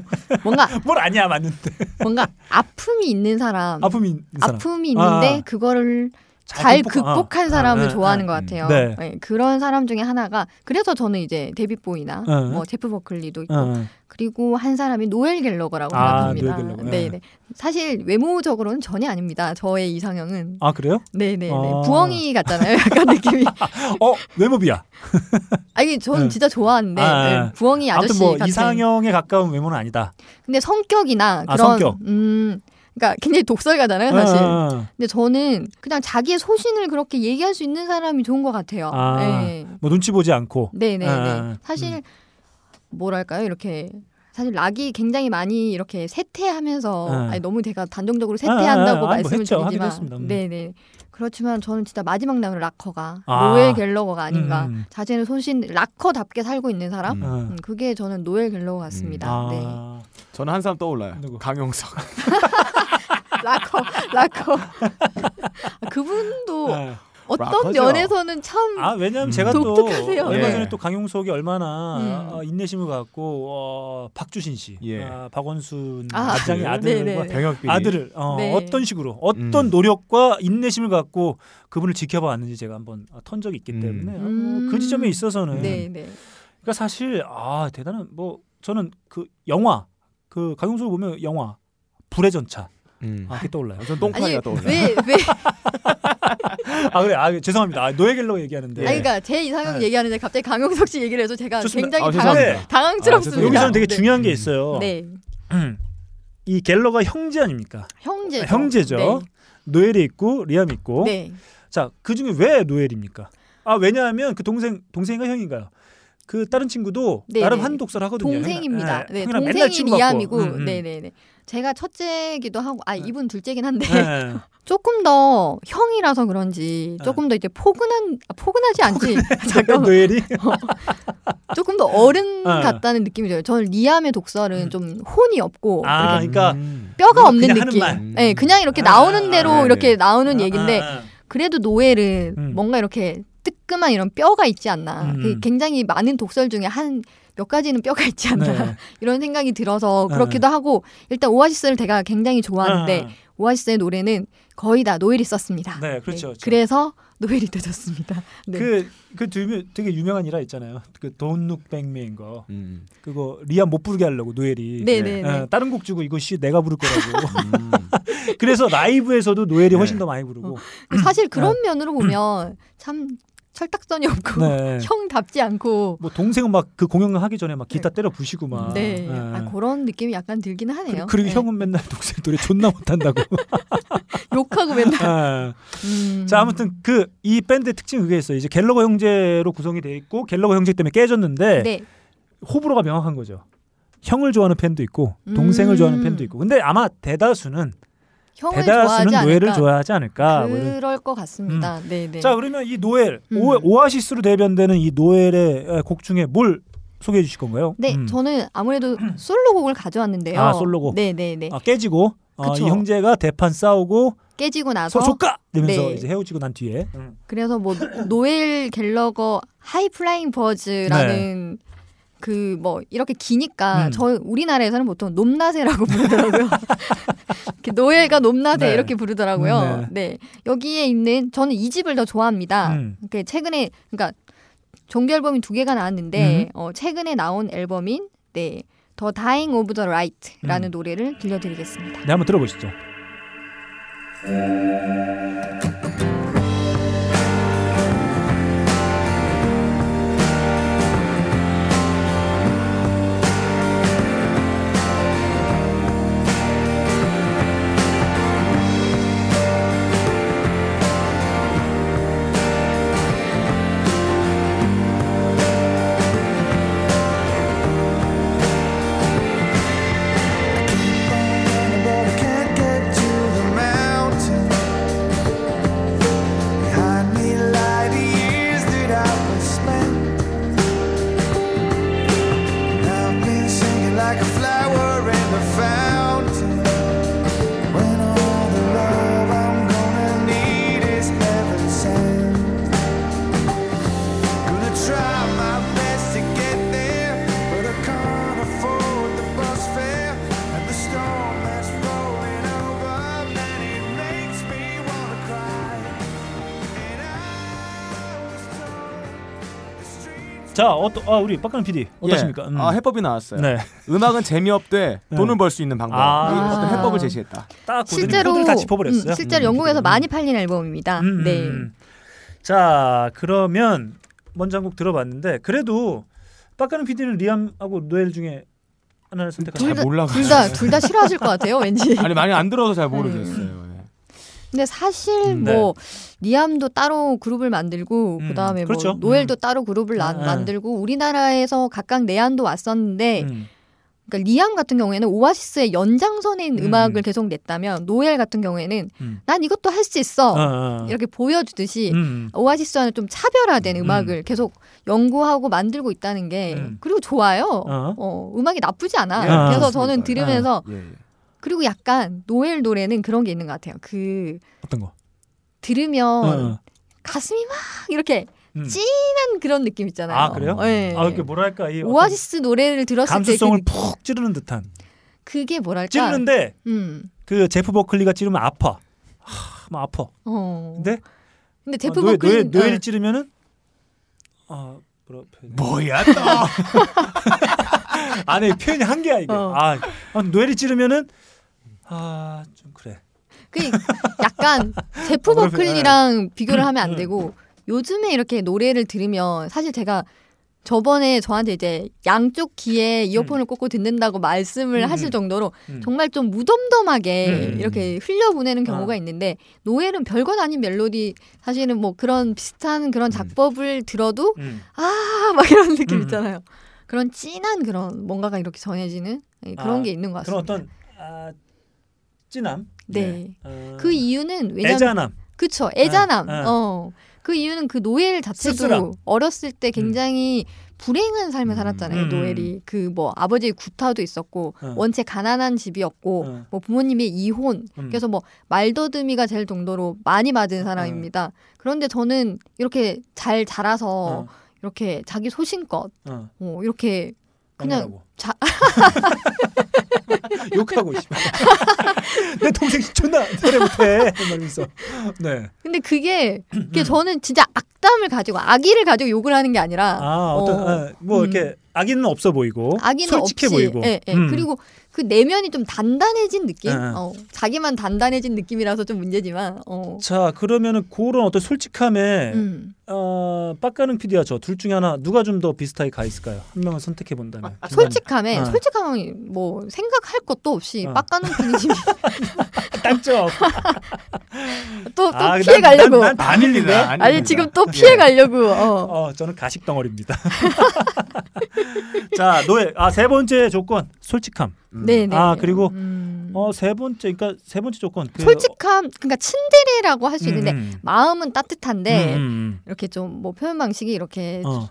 뭔가 뭘 아니야 맞는데. 뭔가 아픔이 있는 사람, 아픔이 있는 사람. 아픔이 있는데 아. 그거를 잘 극복- 아. 극복한 아, 사람을 네, 좋아하는 네. 것 같아요. 네. 네, 그런 사람 중에 하나가 그래서 저는 이제 데뷔 보이나 네. 뭐 제프 버클리도 있고 어, 어. 그리고 한 사람이 노엘 갤러거라고 아, 생각합니다. 노엘 갤러거. 네, 네. 네. 사실 외모적으로는 전혀 아닙니다. 저의 이상형은 아 그래요? 네, 네, 네. 아. 부엉이 같잖아요. 약간 느낌이. 어 외모비야. 아니 저는 네. 진짜 좋아하는데 아, 네, 아. 부엉이 아저씨 아무튼 뭐 같은. 이상형에 가까운 외모는 아니다. 근데 성격이나 아, 그런 성격. 음 그러니까 굉장히 독설가잖아요, 사실. 어, 어. 근데 저는 그냥 자기의 소신을 그렇게 얘기할 수 있는 사람이 좋은 것 같아요. 아, 네. 뭐 눈치 보지 않고. 네, 네, 아, 네. 음. 사실 뭐랄까요, 이렇게 사실 락이 굉장히 많이 이렇게 쇠퇴하면서 아. 아니, 너무 제가 단정적으로 아, 쇠퇴한다고 아, 아, 뭐 말씀을 했죠. 하기도 드리지만. 음. 네, 네. 그렇지만 저는 진짜 마지막 남은 락커가 아. 노엘 갤러거가 아닌가. 음. 자신의 소신 락커답게 살고 있는 사람. 음. 어. 음, 그게 저는 노엘 갤러거 같습니다. 아, 네. 저는 한 사람 떠올라요. 누구? 강용석. 락커, 락커. 그분도 네. 어떤. 면에서는 참 아 왜냐하면 음. 제가 독특하세요. 또 얼마 예. 전에 또 강용석이 얼마나 음. 어, 인내심을 갖고 어, 박주신 씨, 예. 아, 박원순 아, 네, 아들과 네, 네. 병역 비리. 아들을 어, 네. 어떤 식으로 어떤 음. 노력과 인내심을 갖고 그분을 지켜봐 왔는지 제가 한번 턴 적이 있기 음. 때문에 아, 음. 뭐그 지점에 있어서는 네, 네. 그러니까 사실 아 대단한 뭐 저는 그 영화 그 강용석을 보면 영화 불의 전차 음. 아, 그게 떠올라요. 전 아니 똥파리가 떠올라. 왜 왜? 아 그래 아 죄송합니다. 아, 노엘 갤러거 얘기하는데 아니 그러니까 제 이상형 네. 얘기하는데 갑자기 강용석 씨 얘기를 해서 제가 좋습니다. 굉장히 아, 당황, 죄송합니다. 당황스럽습니다. 아, 여기서는 되게 네. 중요한 게 있어요. 네. 이 갤러가 형제 아닙니까? 형제. 형제죠. 노엘이 있고 리암이 있고. 네. 자, 그 중에 왜 노엘입니까? 아, 왜냐하면 그 동생 동생인가 형인가요? 그 다른 친구도 네, 나름 네. 한 독서를 하거든요. 동생입니다. 형이랑- 네, 동생이. 리암이고, 음, 음. 네 네 네. 제가 첫째기도 하고, 아 이분 둘째긴 한데 네. 조금 더 형이라서 그런지 조금 더 이제 포근한 아, 포근하지 않지. 잠깐만. 노엘이 조금 더 어른 어. 같다는 느낌이 들어요. 저는 리암의 독설은 좀 혼이 없고 아, 그러니까 음. 뼈가 뭐 없는 느낌. 말. 네, 그냥 이렇게 아, 나오는 아, 대로 아, 이렇게 네. 나오는 아, 얘기인데 아, 아. 그래도 노엘은 음. 뭔가 이렇게 뜨끔한 이런 뼈가 있지 않나. 음. 그 굉장히 많은 독설 중에 한 몇 가지는 뼈가 있지 않나. 네. 이런 생각이 들어서 아. 그렇기도 하고 일단 오아시스를 제가 굉장히 좋아하는데 아, 오아시스의 노래는 거의 다 노엘이 썼습니다. 네, 그렇죠, 그렇죠. 그래서 노엘이 되졌습니다. 네. 그그 되게 유명한 일화 있잖아요. 그 Don't Look Back In Anger. 음. 그거 리암 못 부르게 하려고 노엘이 네네네. 어, 다른 곡 주고 이거 씨 내가 부를 거라고. 음. 그래서 라이브에서도 노엘이 훨씬 네. 더 많이 부르고. 사실 그런 면으로 보면 참 철딱서니 없고 네. 형답지 않고 뭐 동생은 막 그 공연 하기 전에 막 기타 때려 부시고 막. 네. 예. 아, 그런 느낌이 약간 들기는 하네요. 그리고 네. 형은 맨날 동생 노래 존나 못한다고. 욕하고 맨날. 예. 음. 자 아무튼 그 이 밴드의 특징이 그게 있어요. 이제 갤러거 형제로 구성이 돼 있고 갤러거 형제 때문에 깨졌는데 네. 호불호가 명확한 거죠. 형을 좋아하는 팬도 있고 동생을 음. 좋아하는 팬도 있고. 근데 아마 대다수는 형을 대다수는 좋아하지 노엘을 않을까. 좋아하지 않을까. 뭐. 그럴 것 같습니다. 네, 네. 자 그러면 이 노엘 음. 오, 오아시스로 대변되는 이 노엘의 곡 중에 뭘 소개해 주실 건가요? 네, 음. 저는 아무래도 솔로곡을 가져왔는데요. 아, 솔로곡. 네, 네, 네. 아, 깨지고 어. 이 형제가 대판 싸우고 깨지고 나서 조까 이러면서 네. 이제 헤어지고 난 뒤에 음. 그래서 뭐 노엘 갤러거 High Flying Birds라는 그 뭐 이렇게 기니까 음. 저 우리나라에서는 보통 높나새라고 부르더라고요. 노엘과 높나새 네. 이렇게 부르더라고요. 네. 네. 여기에 있는 저는 이 집을 더 좋아합니다. 음. 그 최근에 그러니까 정규 앨범이 두 개가 음. 나왔는데 어, 최근에 나온 앨범인 네. 더 of the Right라는 음. 노래를 들려드리겠습니다. 네 한번 들어보시죠. 자 어떠 아 우리 빡가는 PD 어떠십니까? 예. 음. 아 해법이 나왔어요. 네. 음악은 재미없되 네. 돈을 벌 수 있는 방법. 아. 이 어떤 해법을 제시했다. 딱 실제로 다 짚어버렸어요. 음, 실제로 음, 영국에서 음. 많이 팔린 앨범입니다. 음, 네. 음. 자 그러면 먼저 한 곡 들어봤는데 그래도 빡가는 PD는 리암하고 노엘 중에 하나를 선택하자. 잘둘 다- 몰라가지고. 둘다 둘 다 싫어하실 것 같아요, 왠지. 아니 많이 안 들어서 잘 모르겠어요. 예. 근데 사실 음, 뭐 리암도 따로 그룹을 만들고 음, 그다음에 그렇죠. 뭐 노엘도 음. 따로 그룹을 나- 아, 아. 만들고 우리나라에서 각각 내한도 왔었는데 음. 그러니까 리암 같은 경우에는 오아시스의 연장선인 음. 음. 악을 계속 냈다면 노엘 같은 경우에는 음. 난 이것도 할 수 있어 어, 어. 이렇게 보여주듯이 음. 오아시스와는 좀 차별화된 음. 음. 악을 계속 연구하고 만들고 있다는 게 음. 그리고 좋아요. 어. 어, 음악이 나쁘지 않아. 예, 그래서 그렇습니다. 저는 들으면서 예, 예. 그리고 약간 노엘 노래는 그런 게 있는 것 같아요. 그 어떤 거? 들으면 어, 어. 가슴이 막 이렇게 음. 찐한 그런 느낌 있잖아요. 아 그래요? 네. 아 이렇게 뭐랄까 이 오아시스 노래를 들었을 때 그 감수성을 느낌. 푹 찌르는 듯한 그게 뭐랄까? 찌르는데 음. 그 제프 버클리가 찌르면 아파. 하, 막 아파. 어. 근데 근데 제프 어, 노엘, 버클리 노엘, 노엘을 찌르면은 아 뭐라 표현? 뭐야 또? 안에 표현이 한계야 이게. 어. 아, 아 노예를 찌르면은 아 좀 그래. 그 약간 제프 어, 그러면- 버클리랑 비교를 하면 안 음. 되고 요즘에 이렇게 노래를 들으면 사실 제가 저번에 저한테 이제 양쪽 귀에 이어폰을 꽂고 듣는다고 말씀을 음. 하실 정도로 음. 정말 좀 무덤덤하게 음. 이렇게 흘려보내는 경우가 아. 있는데 노엘은 별것 아닌 멜로디 사실은 뭐 그런 비슷한 그런 작법을 들어도 음. 아막 이런 느낌 음. 있잖아요. 그런 진한 그런 뭔가가 이렇게 전해지는 예, 그런 아, 게 있는 것 그런 같습니다. 어떤 아, 찐함. 네. 어, 그 이유는 왜냐면 애잔함. 그쵸 애잔함. 아, 아. 어. 그 이유는 그 노엘 자체도 씁쓸함. 어렸을 때 굉장히 불행한 삶을 살았잖아요. 음. 노엘이 그 뭐 아버지의 구타도 있었고 어. 원체 가난한 집이었고 어. 뭐 부모님의 이혼 음. 그래서 뭐 말더듬이가 될 정도로 많이 맞은 사람입니다. 그런데 저는 이렇게 잘 자라서 어. 이렇게 자기 소신껏 어. 어, 이렇게 그냥. 자 욕하고 있어. 내 동생 존나 노래 못해. 이러면서. 네. 근데 그게 음. 그게 저는 진짜 악담을 가지고 악의를 가지고 욕을 하는 게 아니라 아 어떤 어, 아, 뭐 음. 이렇게 악의는 없어 보이고 악의는 솔직해 없이 보이고. 예, 예. 음. 그리고 그 내면이 좀 단단해진 느낌 예. 어, 자기만 단단해진 느낌이라서 좀 문제지만 어. 자 그러면은 그런 어떤 솔직함에 음. 어, 빡가능 PD와 저 둘 중에 하나 누가 좀 더 비슷하게 가 있을까요? 한 명을 선택해 본다면. 솔직 함에 어. 솔직함이 뭐 생각할 것도 없이 어. 빡가는 분이지 땅점. 또, 또 아, 피해 난- 가려고 난- 난안 밀리다. 안 아니. 지금 또 피해 가려고 어. 어, 저는 가식 덩어리입니다. 자, 노예. 아, 세 번째 조건. 솔직함. 네네 아, 그리고 음. 어, 세 번째 그러니까 세 번째 조건. 그, 솔직함 그러니까 츤데레라고 할 수 있는데 음, 마음은 따뜻한데 음, 음, 이렇게 좀 뭐 표현 방식이 이렇게 음. 어,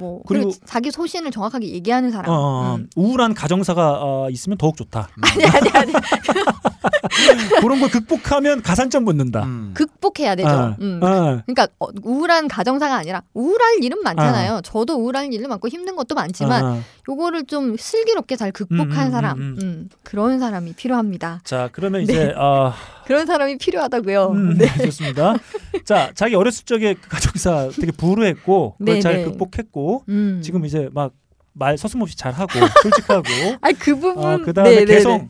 뭐 그리고- 그리고 자기 소신을 정확하게 얘기하는 사람 어, 어, 음. 우울한 가정사가 어, 있으면 더욱 좋다. 아니 아니 아니 그런 걸 극복하면 가산점 붙는다. 음. 극복해야 되죠. 어, 음. 어. 그러니까 어, 우울한 가정사가 아니라 우울할 일은 많잖아요. 저도 우울할 일은 많고 힘든 것도 많지만 어. 요거를 좀 슬기롭게 잘 극복한 음, 음, 사람, 음, 음, 그런 사람이 필요합니다. 자, 그러면 이제 어, 그런 사람이 필요하다고요. 음, 네. 좋습니다. 자, 자기 어렸을 적에 그 가정사 되게 불우했고 그걸 네, 잘 네. 극복했고 음. 지금 이제 막 말 서슴없이 잘하고 솔직하고 아니 그 부분 어, 그다음에 네, 네, 네.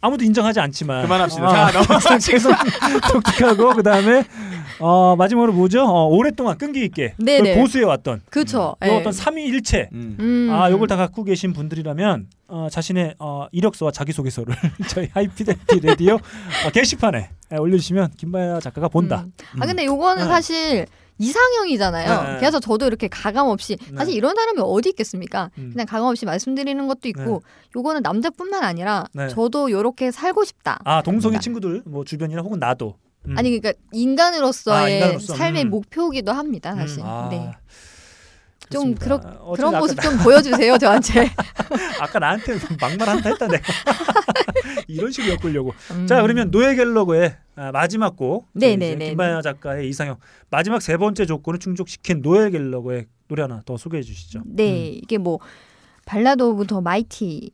아무도 인정하지 않지만 그만합시다. 어, 자. 개성 독특하고 그다음에 어, 마지막으로 뭐죠? 어, 오랫동안 끈기 있게 네, 네. 보수해 왔던 그렇죠. 요 어떤 삼위일체 음. 음. 아, 요걸 다 갖고 계신 분들이라면 어, 자신의 어, 이력서와 자기소개서를 저희 하이피델티 레디오 어, 게시판에 예, 올려주시면 김바야 작가가 본다. 음. 아 근데 요거는 네. 사실 이상형이잖아요. 네, 네. 그래서 저도 이렇게 가감 없이 네. 사실 이런 사람이 어디 있겠습니까? 음. 그냥 가감 없이 말씀드리는 것도 있고 요거는 남자뿐만 아니라 네. 저도 요렇게 살고 싶다. 아 동성애 네. 친구들 뭐 주변이나 혹은 나도. 음. 아니 그러니까 인간으로서의 아, 인간으로서. 삶의 음. 목표기도 합니다 사실. 아, 네. 좀 그렇습니다. 그런 모습 나- 좀 보여주세요 저한테. 아까 나한테 막말한다 했다 내가 이런 식으로 엮으려고. 음. 자 그러면 노예 갤러그의 아, 마지막 곡 네, 저희 네, 이제 네, 김바야 작가의 이상형 마지막 세 번째 조건을 충족시킨 노엘 갤러거의 노래 하나 더 소개해 주시죠. 네 이게 뭐 Ballad of the Mighty I라는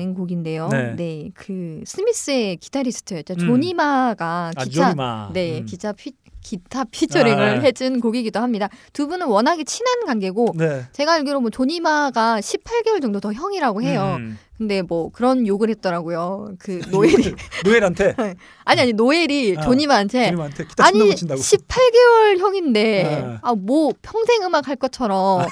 음. 곡인데요. 네. 네. 그 스미스의 기타리스트였죠. 음. 조니 마가 아 기타 조니 마. 네 음. 기타 피, 기타 featuring을 아, 아. 해준 곡이기도 합니다. 두 분은 워낙에 친한 관계고 네. 제가 알기로 뭐 조니 마가 18개월 정도 더 형이라고 해요. 음. 근데 뭐 그런 욕을 했더라고요. 그 노엘이 노엘한테 아니 아니 노엘이 아, 조니마한테 조니마한테 기타 아니 존나 붙인다고. 18개월 형인데 네. 아뭐 평생 음악 할 것처럼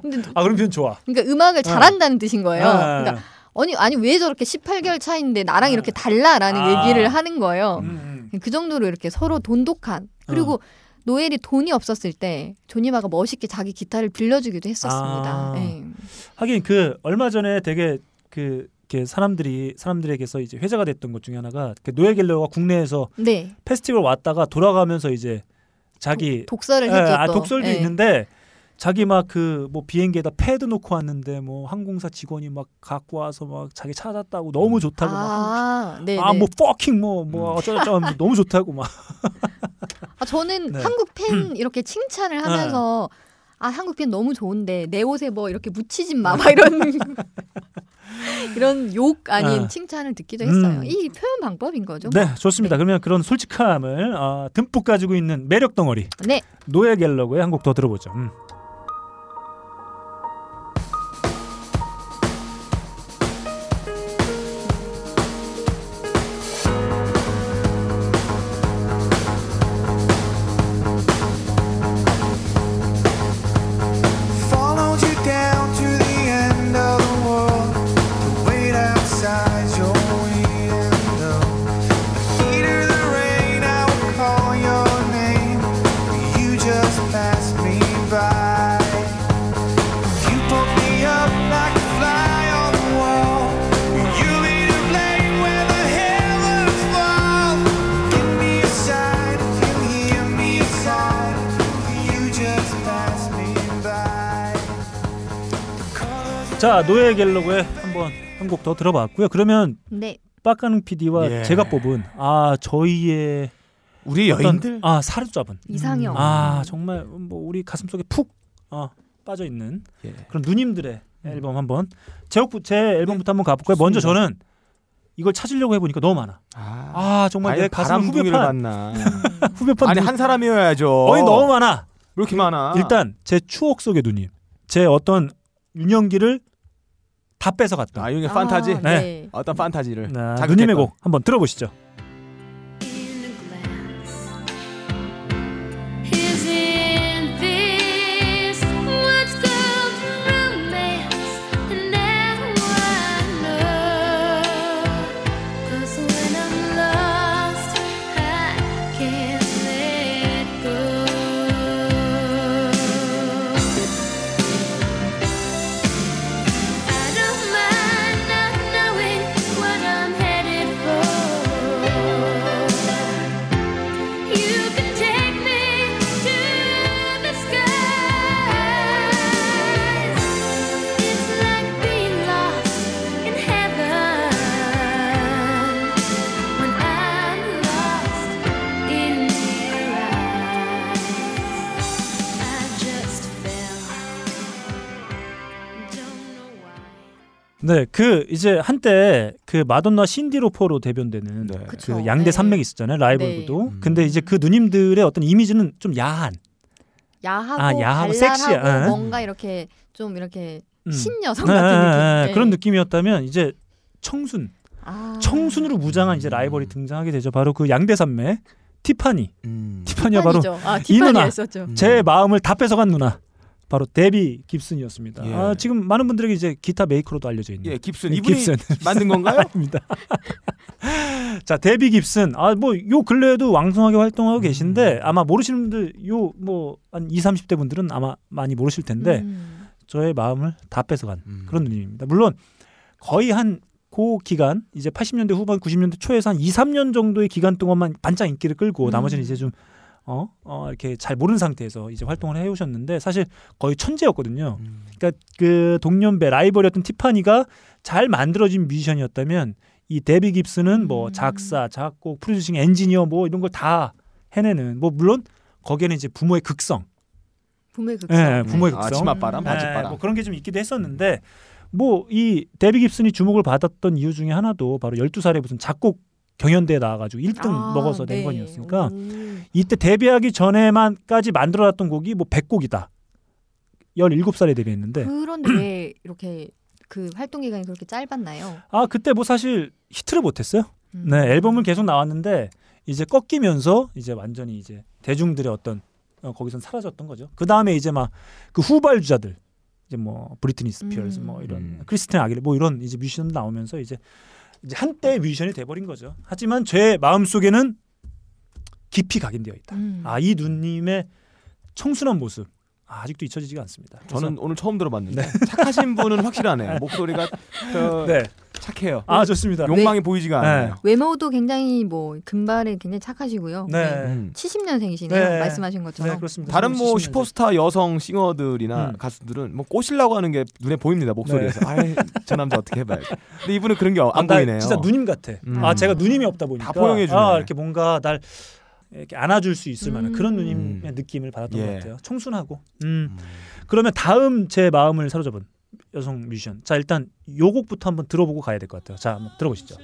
근데 아 그런 표현 좋아. 그러니까 음악을 잘한다는 뜻인 거예요. 아. 그러니까 아니 아니 왜 저렇게 18개월 차인데 나랑 이렇게 달라라는 아. 얘기를 하는 거예요. 음, 음. 그 정도로 이렇게 서로 돈독한 그리고 노엘이 돈이 없었을 때 조니마가 멋있게 자기 기타를 빌려주기도 했었습니다. 아. 예. 하긴 그 얼마 전에 되게 그 사람들이 사람들에게서 이제 회자가 됐던 것 중에 하나가 그 노예 갤러가 국내에서 네 페스티벌 왔다가 돌아가면서 이제 자기 독서를 예, 했죠. 아, 또. 독설도 예. 있는데 자기 막 그 뭐 비행기에다 패드 놓고 왔는데 뭐 항공사 직원이 막 갖고 와서 막 자기 찾았다고 너무 좋다고 막 아, 네, 아 네. 뭐 fucking 뭐뭐 어쩌저쩌 너무 좋다고 막 아, 저는 네. 한국 팬 이렇게 칭찬을 하면서 아 한국 팬 너무 좋은데 내 옷에 뭐 이렇게 묻히지 마, 막 이런 이런 욕 아닌 아. 칭찬을 듣기도 했어요. 음. 이 표현 방법인 거죠. 네 좋습니다. 그러면 그런 솔직함을 어, 듬뿍 가지고 있는 매력 덩어리 네. 노예 갤러그의 한곡 더 들어보죠. 음. 자 노예 갤러그의 한번 한 곡 더 들어봤고요. 그러면 네. 빡가능 PD와 예. 제가 뽑은 아 저희의 우리 여인들 아 사로잡은 이상형. 아 정말 뭐 우리 가슴 속에 푹 어, 빠져 있는 예. 그런 누님들의 앨범 한번 제, 곡부- 제 앨범부터 한번 가볼까요? 먼저 좋습니다. 저는 이걸 찾으려고 해보니까 너무 많아. 아, 아 정말 내 가슴 후벼판 봤나 후벼판 아니 누- 한 사람이어야죠 어이 너무 많아. 왜 이렇게 많아 일단 제 추억 속의 누님, 제 어떤 윤영기를 다 뺏어갔다. 아 이게 판타지 아, 네. 네. 어떤 판타지를 아. 누님의 곡 한번 들어보시죠. 네, 그 이제 한때 그 마돈나 신디 로퍼로 대변되는 네. 그쵸. 그 양대 네. 산맥 있었잖아요 라이벌도. 네. 근데 이제 그 누님들의 어떤 이미지는 좀 야한. 야하고, 아, 야하고 섹시한. 뭔가 이렇게 좀 이렇게 음. 신여성 네, 같은 네, 느낌. 네, 네. 그런 느낌이었다면 이제 청순, 아. 청순으로 무장한 이제 라이벌이 등장하게 되죠. 바로 그 양대 산맥 티파니. 음. 티파니가 바로 티파니죠. 아, 이 누나. 있었죠. 제 마음을 다 뺏어간 누나. 바로 데비 깁슨이었습니다. 예. 아, 지금 많은 분들에게 이제 기타 메이커로도 알려져 있는 예 깁슨 네, 이분이 깁슨. 만든 건가요? 아닙니다. 자, 데비 깁슨. 아, 뭐 요 근래에도 왕성하게 활동하고 계신데 아마 모르시는 분들 요 뭐 한 20, 30대 분들은 아마 많이 모르실 텐데 음. 저의 마음을 다 뺏어간 음. 그런 누님입니다. 물론 거의 한 그 기간 이제 80년대 후반 90년대 초에서 한 2, 3년 정도의 기간 동안만 반짝 인기를 끌고 음. 나머지는 이제 좀 어, 어, 이렇게 잘 모르는 상태에서 이제 활동을 해 오셨는데 사실 거의 천재였거든요. 음. 그러니까 그 동년배 라이벌이었던 티파니가 잘 만들어진 뮤지션이었다면 이 데비 깁스는 뭐 음. 작사, 작곡, 프로듀싱, 엔지니어 뭐 이런 걸 다 해내는 뭐 물론 거기에는 이제 부모의 극성, 붐의 극성. 예, 부모의 아, 극성, 치맛바람, 예, 바짓바람. 뭐 그런 게 좀 있기도 했었는데 뭐 이 데비 깁슨이 주목을 받았던 이유 중에 하나도 바로 12살에 무슨 작곡 경연대회 나와가지고 1등 아, 먹어서 낸 네. 건이었으니까 오. 이때 데뷔하기 전에만까지 만들어놨던 곡이 뭐 100곡이다. 17살에 데뷔했는데 그런데 왜 이렇게 그 활동 기간이 그렇게 짧았나요? 아 그때 뭐 사실 히트를 못했어요. 음. 네 앨범은 계속 나왔는데 이제 꺾이면서 이제 완전히 이제 대중들의 어떤 어, 거기선 사라졌던 거죠. 그 다음에 이제 막 그 후발주자들 이제 뭐 브리트니 스피어스 음. 뭐 이런 음. 크리스티나 아길레라 뭐 이런 이제 뮤지션 나오면서 이제 이제 한때 뮤지션이 돼버린 거죠. 하지만 제 마음 속에는 깊이 각인되어 있다. 음. 아이 누님의 청순한 모습 아, 아직도 잊혀지지가 않습니다. 저는 오늘 처음 들어봤는데 착하신 분은 확실하네. 목소리가 저 네. 착해요. 아 좋습니다. 욕망이 보이지가 네. 않아요. 외모도 굉장히 뭐 금발에 굉장히 착하시고요. 네. 음. 70년생이시네요. 네. 말씀하신 것처럼. 네 그렇습니다. 다른 뭐 70년생. 슈퍼스타 여성 싱어들이나 음. 가수들은 뭐 꼬시려고 하는 게 눈에 보입니다 목소리에서. 네. 아이 저 남자 어떻게 해봐야 돼. 근데 이분은 그런 게안 아, 나 보이네요. 진짜 누님 같아. 음. 아 제가 누님이 없다 보니까 다 포용해 주네. 아 이렇게 뭔가 날 이렇게 안아줄 수 있을 만한 음. 그런 누님의 음. 느낌을 받았던 예. 것 같아요. 청순하고. 음. 그러면 다음 제 마음을 사로잡은 여성 뮤지션. 자 일단 요 곡부터 한번 들어보고 가야 될 것 같아요. 자 한번 들어보시죠.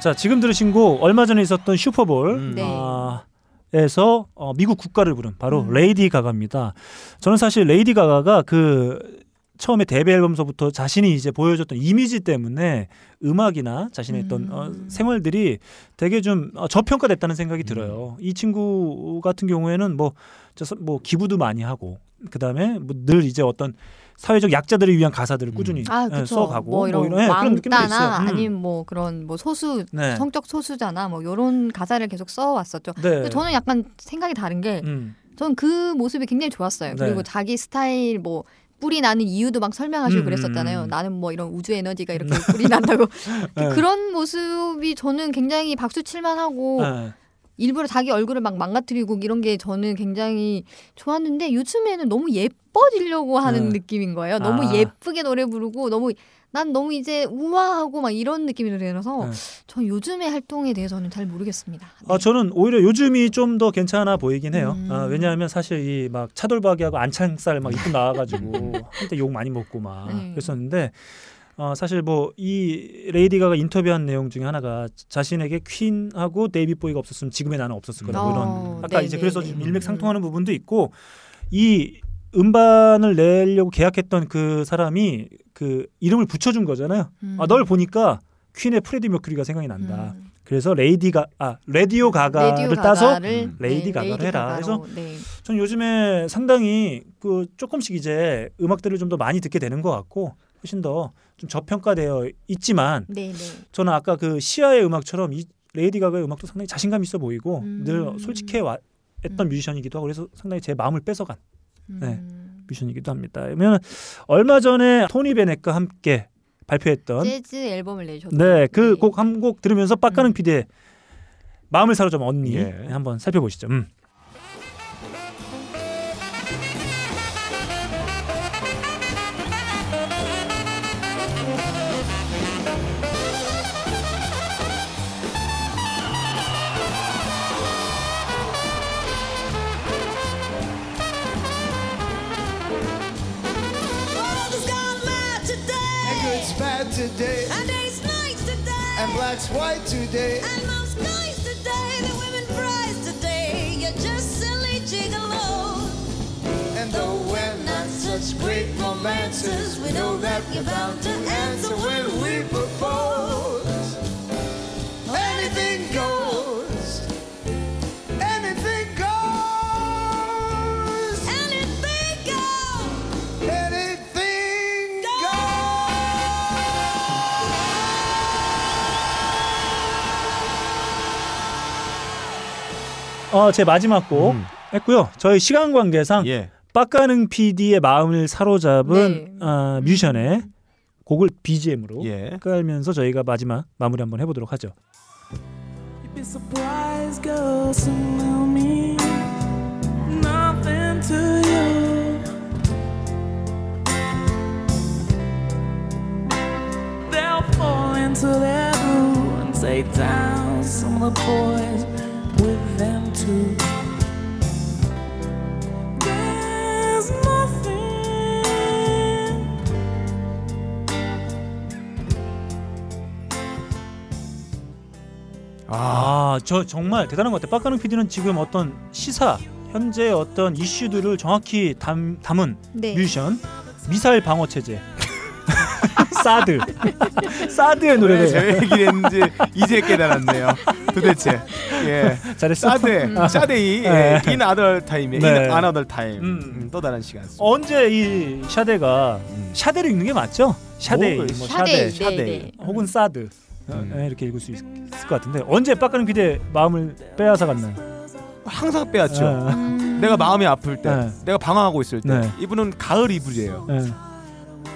자 지금 들으신 곡 얼마 전에 있었던 슈퍼볼 음. 네. 아, 에서 어, 미국 국가를 부른 바로 음. 레이디 가가입니다. 저는 사실 레이디 가가가 그 처음에 데뷔 앨범서부터 자신이 이제 보여줬던 이미지 때문에 음악이나 자신의 어떤 음. 어, 생활들이 되게 좀 어, 저평가됐다는 생각이 들어요. 이 친구 같은 경우에는 뭐, 저, 서- 뭐 기부도 많이 하고 그 다음에 뭐 늘 이제 어떤 사회적 약자들을 위한 가사들을 꾸준히 아, 예, 그쵸. 써가고 뭐 이런 예, 그런 느낌도 있어요. 왕따나 음. 아니면 뭐 그런 뭐 소수 네. 성적 소수자나 뭐 이런 가사를 계속 써왔었죠. 네. 근데 저는 약간 생각이 다른 게 음. 저는 그 모습이 굉장히 좋았어요. 네. 그리고 자기 스타일 뭐 뿔이 나는 이유도 막 설명하시고 음, 그랬었잖아요. 음. 나는 뭐 이런 우주 에너지가 이렇게 뿔이 난다고 네. 그런 모습이 저는 굉장히 박수 칠만하고 예. 일부러 자기 얼굴을 막 망가뜨리고 이런 게 저는 굉장히 좋았는데 요즘에는 너무 예뻐지려고 하는 네. 느낌인 거예요. 너무 아. 예쁘게 노래 부르고 너무 난 너무 이제 우아하고 막 이런 느낌이 들어서 네. 전 요즘의 활동에 대해서는 잘 모르겠습니다. 네. 아 저는 오히려 요즘이 좀 더 괜찮아 보이긴 해요. 음. 아, 왜냐하면 사실 이 막 차돌박이하고 안창살 막 입고 나와가지고 한때 욕 많이 먹고 막 네. 그랬었는데 어, 사실 뭐 이 레이디 가가 인터뷰한 내용 중에 하나가 자신에게 퀸하고 데이빗 보위가 없었으면 지금의 나는 없었을 거다. 뭐 이런 어, 아까 네, 이제 네, 그래서 네. 좀 일맥상통하는 부분도 있고 이 음반을 내려고 계약했던 그 사람이 그 이름을 붙여준 거잖아요. 음. 아, 널 보니까 퀸의 프레디 머큐리가 생각이 난다. 음. 그래서 레이디가 아 라디오 가가를 레디오 따서 가가를, 음. 레이디 네, 가가를 해라. 가가로, 네. 전 요즘에 상당히 그 조금씩 이제 음악들을 좀 더 많이 듣게 되는 것 같고 훨씬 더 좀 저평가되어 있지만 네, 네. 저는 아까 그 시아의 음악처럼 이 레이디 가가의 음악도 상당히 자신감 있어 보이고 음. 늘 솔직해 왔던 음. 뮤지션이기도 하고 그래서 상당히 제 마음을 뺏어간 네. 음. 뮤지션이기도 합니다. 그러면 얼마 전에 토니 베넷과 함께 발표했던 재즈 앨범을 내셨죠. 네 그 곡 한곡 들으면서 빡가는 음. PD의 마음을 사로잡은 언니 예. 한번 살펴보시죠. 음. Today. And most guys today, the women prize today. You're just silly gigolo. And though we're not such great romancers, we know that you're bound to answer when we 어, 제 마지막 곡 음. 했고요. 저희 시간 관계상 예. 빡가능 PD의 마음을 사로잡은 네. 어, 뮤지션의 곡을 BGM으로 예. 깔면서 저희가 마지막 마무리 한번 해보도록 하죠. be surprised, girl. Somehow mean nothing to you. They'll fall into their groove and take down some of the boys with them too. There's nothing. 아, 저 정말 대단한 것 같아요. 빡가능 PD는 지금 어떤 시사, 현재 어떤 이슈들을 정확히 담, 담은 네. 뮤지션, 미사일 방어 체제, 사드, 사드의 왜 노래를 저 얘기를 했는지 이제 깨달았네요. 도대체 예 잘했어. 사드 사데이 예, 네. in other time, 네. in another time 음. 음, 또 다른 시간. 언제 이 샤데가 음. 샤데를 읽는 게 맞죠? 샤데이, 뭐, 뭐 샤데이, 샤데, 네, 네. 혹은 사드 음. 예, 이렇게 읽을 수 있, 을 것 같은데 언제 빡가능 PD의 마음을 빼앗아 갔나요? 항상 빼앗죠. 예. 음. 내가 마음이 아플 때, 네. 내가 방황하고 있을 때, 네. 이분은 가을 이불이에요.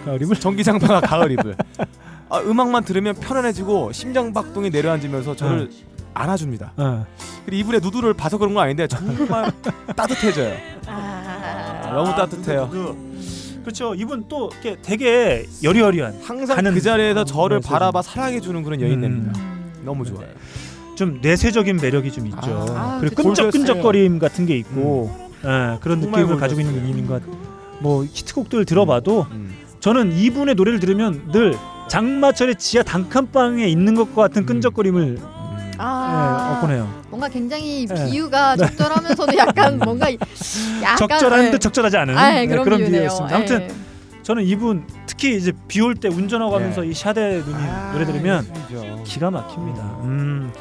예. 아, 리블 전기장판과 가을 이불. 아, 음악만 들으면 편안해지고 심장 박동이 내려앉으면서 저를 안아줍니다. 예. 그리고 이불에 누드를 봐서 그런 건 아닌데 정말 따뜻해져요. 아. 너무 따뜻해요. 그렇죠. 이분 또 이렇게 되게 여리여리한 항상 가는 그 자리에서 저를 메시지. 바라봐 사랑해 주는 그런 여인입니다. 음. 너무 좋아요. 좀 내세적인 매력이 좀 있죠. 아, 그리고 그쵸. 끈적끈적거림 같은 게 있고, 예, 그런 정말 느낌을 가지고 있는. 분인 것. 뭐 히트곡들 들어봐도 음. 저는 이분의 노래를 들으면 늘 장마철의 지하 단칸방에 있는 것과 같은 끈적거림을 예, 아. 얻곤 해요. 뭔가 굉장히 네. 비유가 적절하면서도 약간 뭔가 약간 적절한 예. 듯 적절하지 않은 아, 네, 그런, 그런 비유네요. 비유였습니다. 아무튼 예. 저는 이분 특히 이제 비 올 때 운전하고 네. 하면서 이 샤데 누님 노래 들으면. 기가 막힙니다. 음.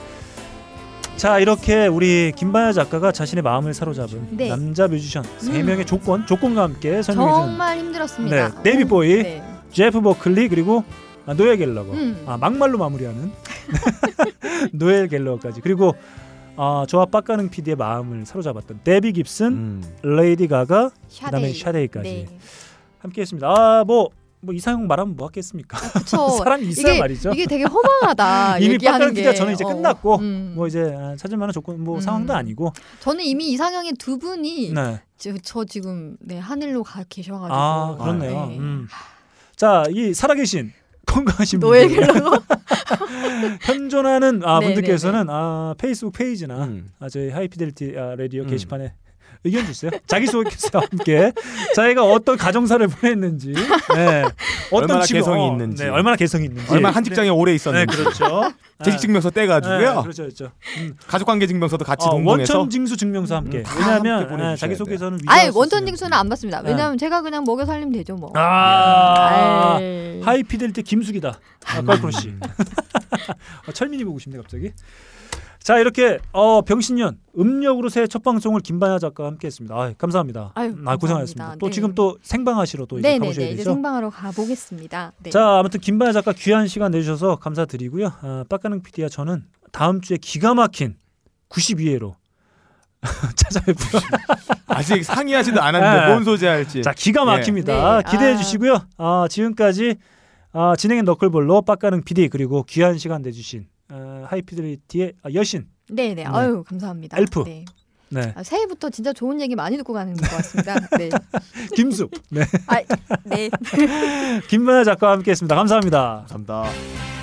자 이렇게 우리 김반야 작가가 자신의 마음을 사로잡은 네. 남자 뮤지션 세 음. 명의 조건 조건과 함께 설명해준 정말 힘들었습니다. 네, 데이빗 보위. 네. 제프 버클리 그리고 아, 노엘 갤러거 음. 아, 막말로 마무리하는 노엘 갤러거까지 그리고 아, 저와 빡가능 PD의 마음을 사로잡았던 데비 깁슨, 음. 레이디 가가 샤데이. 그다음에 샤데이까지 네. 함께했습니다. 아 뭐 뭐 이상형 말하면 뭐 하겠습니까? 그쵸. 사람이 있어야 이게, 말이죠. 이게 되게 허망하다. 이미 게. PD가 저는 이제 어. 끝났고 음. 뭐 이제 아, 찾을 만한 조건 뭐 음. 상황도 아니고 저는 이미 이상형의 두 분이 네. 저, 저 지금 네 하늘로 가 계셔가지고 아 그렇네요. 네. 음. 자이 살아계신 건강하신 노엘 분들 갤러거 현존하는 아, 네, 분들께서는 아, 페이스북 페이지나 음. 아, 저희 하이피델티 아, 라디오 음. 게시판에 의견 주세요. 자기소개서와 함께 저희가 어떤 가정사를 보냈는지, 네. 어떤 얼마나 직업- 개성이 어, 있는지. 네, 얼마나 개성이 있는지, 얼마 한 직장에 오래 네, 있었는지 그렇죠. 재직 증명서 떼가지고요. 네, 그렇죠, 그렇죠. 음. 가족 관계 증명서도 같이 어, 동봉해서 원천 징수 증명서 함께. 음, 다 왜냐하면 함께 보내주셔야 자기소개서는 아예 원천. 징수는 안 받습니다. 네. 왜냐하면 제가 그냥 먹여 살리면 되죠 뭐. 아, 아이. 하이피델티 김숙이다. 아, 껄끄러 씨. 아, 철민이 보고 싶네 갑자기. 자 이렇게 어, 병신년 음력으로 새해 첫 방송을 김반야 작가와 함께했습니다. 아, 감사합니다. 아유, 아, 고생하셨습니다. 또 네. 지금 또 생방하시러 또 이제 가보셔야 이제 되죠. 생방하러 가보겠습니다. 네. 자 아무튼 김반야 작가 귀한 시간 내주셔서 감사드리고요. 아, 빡가능 PD와 저는 다음 주에 기가 막힌 92회로 찾아뵙고요. 아직 상의하지도 않았는데 네. 뭔 소재 할지. 자 기가 막힙니다. 네. 기대해 아. 주시고요. 아, 지금까지 아, 진행의 너클볼로 빡가능 PD 그리고 귀한 시간 내주신 아, 하이피델리티의 아, 여신 네네 네. 아유 감사합니다. 엘프. 네. 네 아, 새해부터 진짜 좋은 얘기 많이 듣고 가는 것 같습니다. 네. 김숙 네 아, 네. 김만아 작가와 함께했습니다. 감사합니다. 감사합니다.